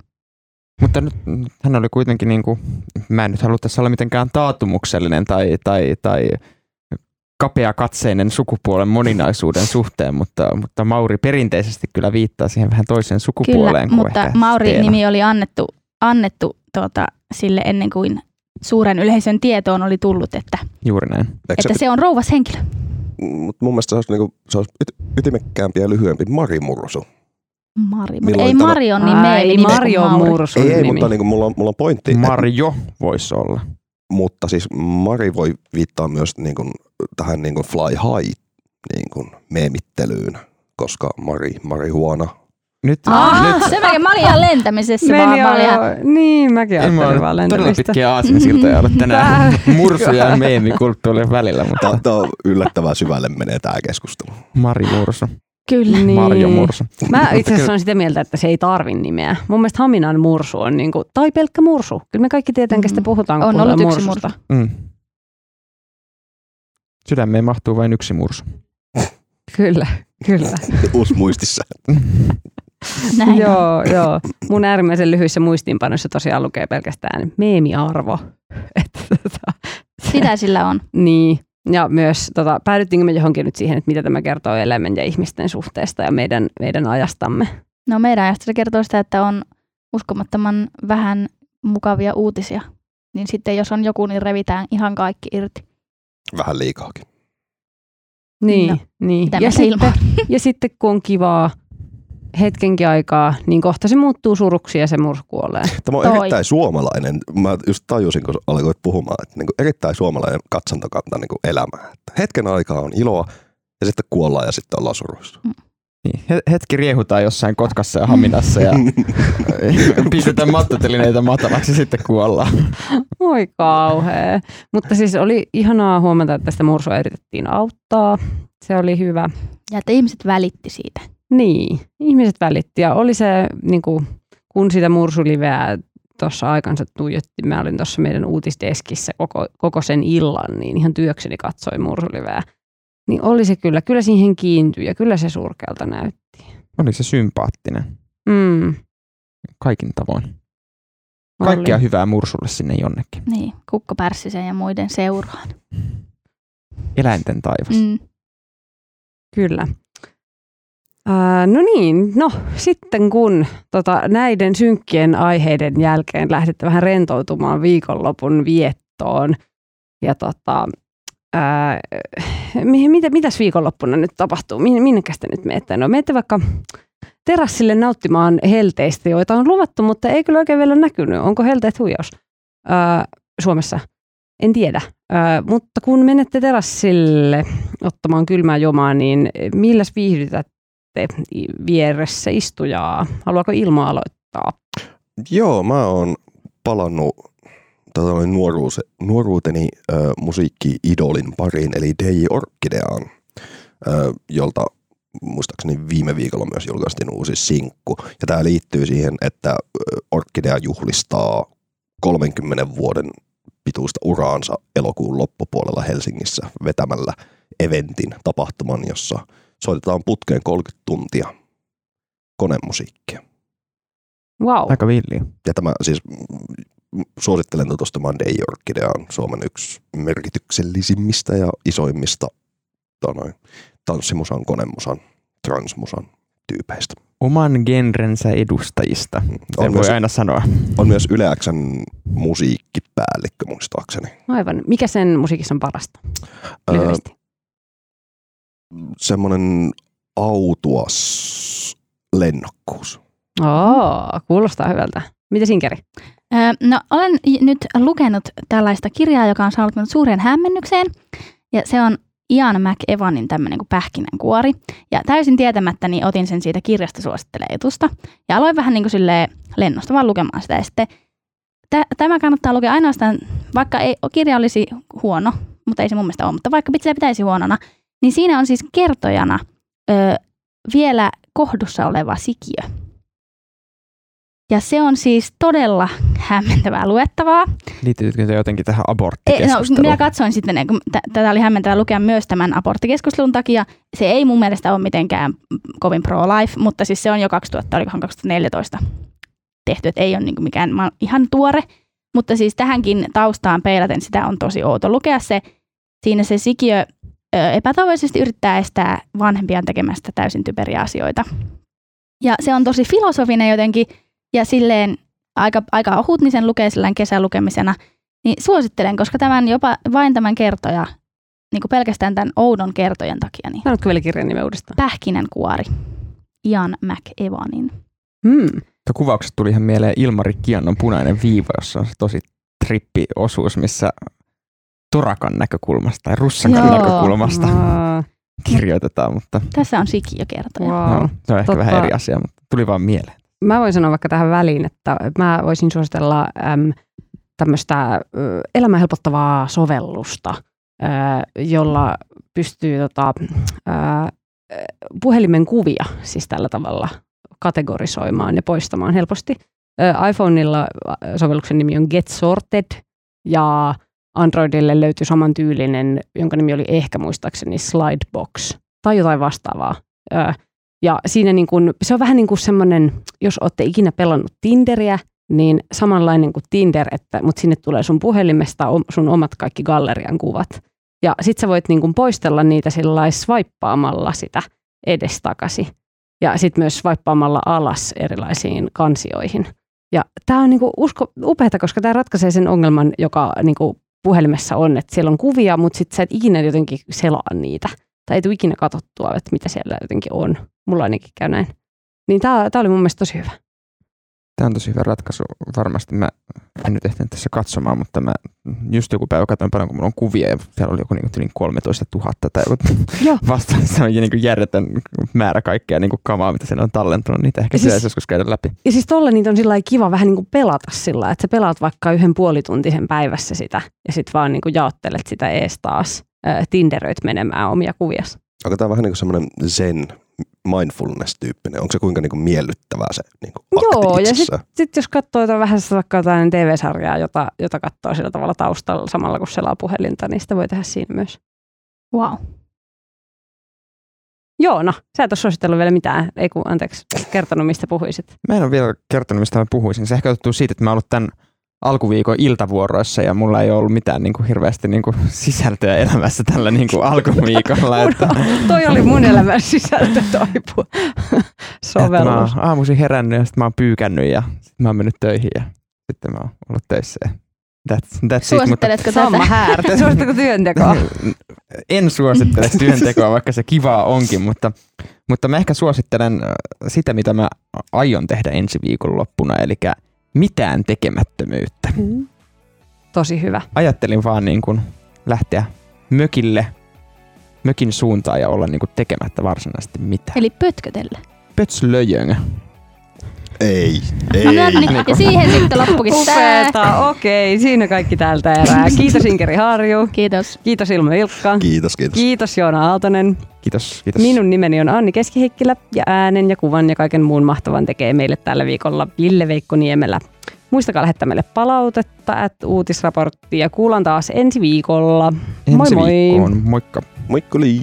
Mutta nyt hän oli kuitenkin, niin kuin, mä en nyt halua tässä olla mitenkään taatumuksellinen tai, tai, tai kapeakatseinen sukupuolen moninaisuuden suhteen, mutta, mutta Mauri perinteisesti kyllä viittaa siihen vähän toiseen sukupuoleen Kyllä, kuin mutta ehkä Mauri-nimi oli annettu, annettu tuota, sille ennen kuin suuren yleisön tietoon oli tullut, että, Juuri näin. Eikö että se, se on rouvas henkilö. mutta mun mielestä se olisi, niinku, se olisi yt- ytimekkäämpi ja lyhyempi Mari Mursu. Mari. Milloin ei tämä- Mari on nimi kuin Mario Mauri. Mursun Ei, ei, nimi. mutta niinku, mulla, on, mulla on pointti. että- Marjo voisi olla. mutta siis Mari voi viittaa myös niin kuin, tähän niin kuin fly high niin kuin, meemittelyyn, koska Mari, marihuana. Nyt, Aa, nyt se mäkin, mä olin ihan lentämisessä vaan. Meni Mä olin ihan, niin, mäkin mä ajattelin vaan todella lentämistä. pitkiä aasinsiltoja ollut tänään Tää- mursu- ja meemikulttuurin välillä, mutta Tämä on yllättävän syvälle menee tämä keskustelu. Mari Mursu, kyllä. Niin. Marjo Mursu. Mä itse asiassa olen sitä mieltä, että se ei tarvi nimeä. Mun mielestä Haminan mursu on niinku, tai pelkkä mursu. Kyllä me kaikki tietää, kestä Mm. puhutaan, kun On ollut yksi mursusta. Mm. Sydämeen mahtuu vain yksi mursu. Kyllä, kyllä. Uusi muistissa. Näin on. joo, joo. Mun äärimmäisen lyhyissä muistiinpanoissa tosiaan lukee pelkästään meemiarvo. Että, tota, Sitä sillä on. niin. Ja myös tota, päädyttiinkö me johonkin nyt siihen, että mitä tämä kertoo eläimen ja ihmisten suhteesta ja meidän, meidän ajastamme. No meidän ajasta se kertoo sitä, että on uskomattoman vähän mukavia uutisia. Niin sitten jos on joku, niin revitään ihan kaikki irti. Vähän liikaakin. Niin, No, niin. Ja, sitten, ja sitten kun on kivaa hetkenkin aikaa, niin kohta se muuttuu suruksi ja se mursu kuolee. Tämä on Toi. erittäin suomalainen. Mä just tajusin, kun alkoit puhumaan, että niin kuin erittäin suomalainen katsantokanta niin kuin elämään. Että hetken aikaa on iloa ja sitten kuollaan ja sitten ollaan suruissa. Niin. he- Hetki riehutaan jossain Kotkassa ja Haminassa ja pistetään mattotelineitä matalaksi ja sitten kuollaan. Oi kauhea. Mutta siis oli ihanaa huomata, että tästä mursua yritettiin auttaa. Se oli hyvä. Ja että ihmiset välitti siitä. Niin, ihmiset välitti ja oli se, niin kuin, kun sitä mursuliveä tuossa aikansa tuijotti, mä olin tuossa meidän uutisdeskissä koko, koko sen illan, niin ihan työkseni katsoi mursuliveä. Niin oli se kyllä, kyllä siihen kiintyi ja kyllä se surkealta näytti. Oli se sympaattinen Mm, kaikin tavoin. oli. Kaikkea hyvää mursulle sinne jonnekin. Niin, Kukko Pärssisen ja muiden seuraan. Eläinten taivas. Mm. Kyllä. Ää, no niin, no sitten kun tota, näiden synkkien aiheiden jälkeen lähdette vähän rentoutumaan viikonlopun viettoon ja tota, ää, mi- mitä, mitäs viikonloppuna nyt tapahtuu? Min, minnekäs te nyt menette? No menette vaikka terassille nauttimaan helteistä, joita on luvattu, mutta ei kyllä oikein vielä näkynyt. Onko helteet huijaus ää, Suomessa? En tiedä. Ää, mutta kun menette terassille ottamaan kylmää jomaa, niin milläs viihdytät, i- vieressä istujaa. Haluaako Ilma aloittaa? Joo, mä oon palannut tota, nuoruus, nuoruuteni ö, musiikki-idolin pariin, eli DJ Orkideaan, ö, jolta muistaakseni viime viikolla myös julkaistiin uusi sinkku. Ja tämä liittyy siihen, että Orkidea juhlistaa 30 vuoden pituista uraansa elokuun loppupuolella Helsingissä vetämällä eventin tapahtuman, jossa soitetaan putkeen 30 tuntia konemusiikkia. Wow. Aika villiä. Ja tämä siis mm, suosittelen tutustumaan Day Orkideaan, Suomen yksi merkityksellisimmistä ja isoimmista tanoin, tanssimusan, konemusan, transmusan tyypeistä. Oman genrensä edustajista. On Sen voi myös, aina sanoa. on myös Yle Xn musiikkipäällikkö muistaakseni. Aivan. Mikä sen musiikissa on parasta? Öö. Semmoinen autuas lennokkuus. Oo, kuulostaa hyvältä. Mitä Sinkeri? Öö, no, olen j- nyt lukenut tällaista kirjaa, joka on saanut minut suuren hämmennykseen. Ja se on Ian McEvanin tämmöinen kuin pähkinänkuori. Ja täysin tietämättä niin otin sen siitä kirjasta suosittelee etusta. Ja aloin vähän niin kuin silleen lennosta vaan lukemaan sitä. Ja sitten tä- tämä kannattaa lukea ainoastaan, vaikka ei, kirja olisi huono, mutta ei se mun mielestä ole, mutta vaikka sitä pitäisi huonona, niin siinä on siis kertojana ö, vielä kohdussa oleva sikiö. Ja se on siis todella hämmentävää luettavaa. Liittyykö se jotenkin tähän no, aborttikeskusteluun? minä katsoin sitten, tätä oli hämmentävää lukea myös tämän aborttikeskustelun takia. Se ei mun mielestä ole mitenkään kovin pro-life, mutta siis se on jo 2000, olikohan 2014 tehty, että ei ole niin mikään ihan tuore. Mutta siis tähänkin taustaan peilaten sitä on tosi outo lukea se. Siinä se sikiö epätoivoisesti yrittää estää vanhempiaan tekemästä täysin typeriä asioita. Ja se on tosi filosofinen jotenkin ja silleen aika, aika ohut, niin sen lukee sillään kesälukemisena. Niin suosittelen, koska tämän jopa vain tämän kertoja, niin kuin pelkästään tämän oudon kertojan takia, niin Sanotko vielä kirjan nimen uudestaan? Pähkinän kuori. Ian McEvanin. Hmm. Tuo kuvauksesta tuli ihan mieleen Ilmari Kiannon punainen viiva, jossa on se tosi trippiosuus, missä Torakan näkökulmasta tai Russakan Joo. näkökulmasta Aa, kirjoitetaan, mutta Tässä on sikiökertoja. wow. no, se on ehkä Totta. vähän eri asia, mutta tuli vaan mieleen. Mä voin sanoa vaikka tähän väliin, että mä voisin suositella äm, tämmöistä elämää helpottavaa sovellusta, ö, jolla pystyy tota, ö, puhelimen kuvia siis tällä tavalla kategorisoimaan ja poistamaan helposti. IPhoneilla sovelluksen nimi on Get Sorted ja Androidille löytyy samantyylinen, jonka nimi oli ehkä muistaakseni Slidebox tai jotain vastaavaa. Ja siinä niin kun, se on vähän niin kuin semmoinen, jos olette ikinä pelannut Tinderiä, niin samanlainen kuin Tinder, että, mutta sinne tulee sun puhelimesta sun omat kaikki gallerian kuvat. Ja sit sä voit niin kuin poistella niitä sillä swipeaamalla sitä edestakaisin. Ja sitten myös swipeaamalla alas erilaisiin kansioihin. Ja tämä on niinku usko, upeata, koska tämä ratkaisee sen ongelman, joka niinku puhelimessa on, että siellä on kuvia, mutta sitten sä et ikinä jotenkin selaa niitä. Tai ei tule ikinä katsottua, että mitä siellä jotenkin on. Mulla ainakin käy näin. Niin tämä oli mun mielestä tosi hyvä. Tämä on tosi hyvä ratkaisu. Varmasti mä en nyt ehtinyt tässä katsomaan, mutta mä just joku päivä katsoin paljon, kun mulla on kuvia ja siellä oli joku niin yli 13 000 tai joku vastaan. Se on niin kuin järjetön määrä kaikkea niin kuin kamaa, mitä siinä on tallentunut. Niitä ehkä Ja siis- pitäisi joskus käydä läpi. Ja siis tolle niitä on sillä lailla kiva vähän niin kuin pelata sillä lailla, että sä pelaat vaikka yhden puolituntisen päivässä sitä ja sitten vaan niin kuin jaottelet sitä ees taas. Ää, Tinderöit menemään omia kuvia. Onko tämä vähän niin kuin semmoinen zen mindfulness-tyyppinen? Onko se kuinka niin kuin miellyttävää se niin kuin Joo, ja? Sitten jos katsoo jotain vähän vaikka jotain TV-sarjaa, jota, jota katsoo sillä tavalla taustalla samalla kun selaa puhelinta, niin sitä voi tehdä siinä myös. Wow. Joona, sä et ole suositellut vielä mitään, ei kun anteeksi, kertonut mistä puhuisit. Mä en ole vielä kertonut, mistä mä puhuisin. Se ehkä johtuu siitä, että mä oon ollut tämän alkuviikon iltavuoroissa ja mulla ei ole ollut mitään niin kuin, hirveästi niin kuin, sisältöä elämässä tällä niin kuin, alkuviikolla. että, Toi oli mun elämän sisältö toipu että mä sovellus. oon aamuisin herännyt ja sitten mä oon pyykännyt ja sitten mä oon mennyt töihin ja sitten mä oon ollut töissä. ja That's, that's it, mutta Suositteletko Sama tätä? häärtä. Suositteko työntekoa? en suosittele työntekoa, vaikka se kivaa onkin, mutta, mutta mä ehkä suosittelen äh, sitä, mitä mä aion tehdä ensi viikon loppuna, eli mitään tekemättömyyttä. Tosi hyvä. Ajattelin vaan niin kuin lähteä mökille mökin suuntaan ja olla niinku tekemättä varsinaisesti mitään. Eli pötkötellä. Pötslöjön. Ei, ei. No, niin, ja siihen sitten loppukin tää. Upeeta, okei, siinä kaikki tältä erää. Kiitos Inkeri Harju, Kiitos. kiitos Ilma Vilkka, Kiitos, kiitos. kiitos Joona Aaltonen. Kiitos, kiitos. Minun nimeni on Anni Keskiheikkilä ja äänen ja kuvan ja kaiken muun mahtavan tekee meille tällä viikolla Ville Veikko Niemelä. Muistakaa lähettää meille palautetta, at uutisraporttia. Kuullaan taas ensi viikolla. Ensi moi moi! viikkoon. Moikka. Moikkoli.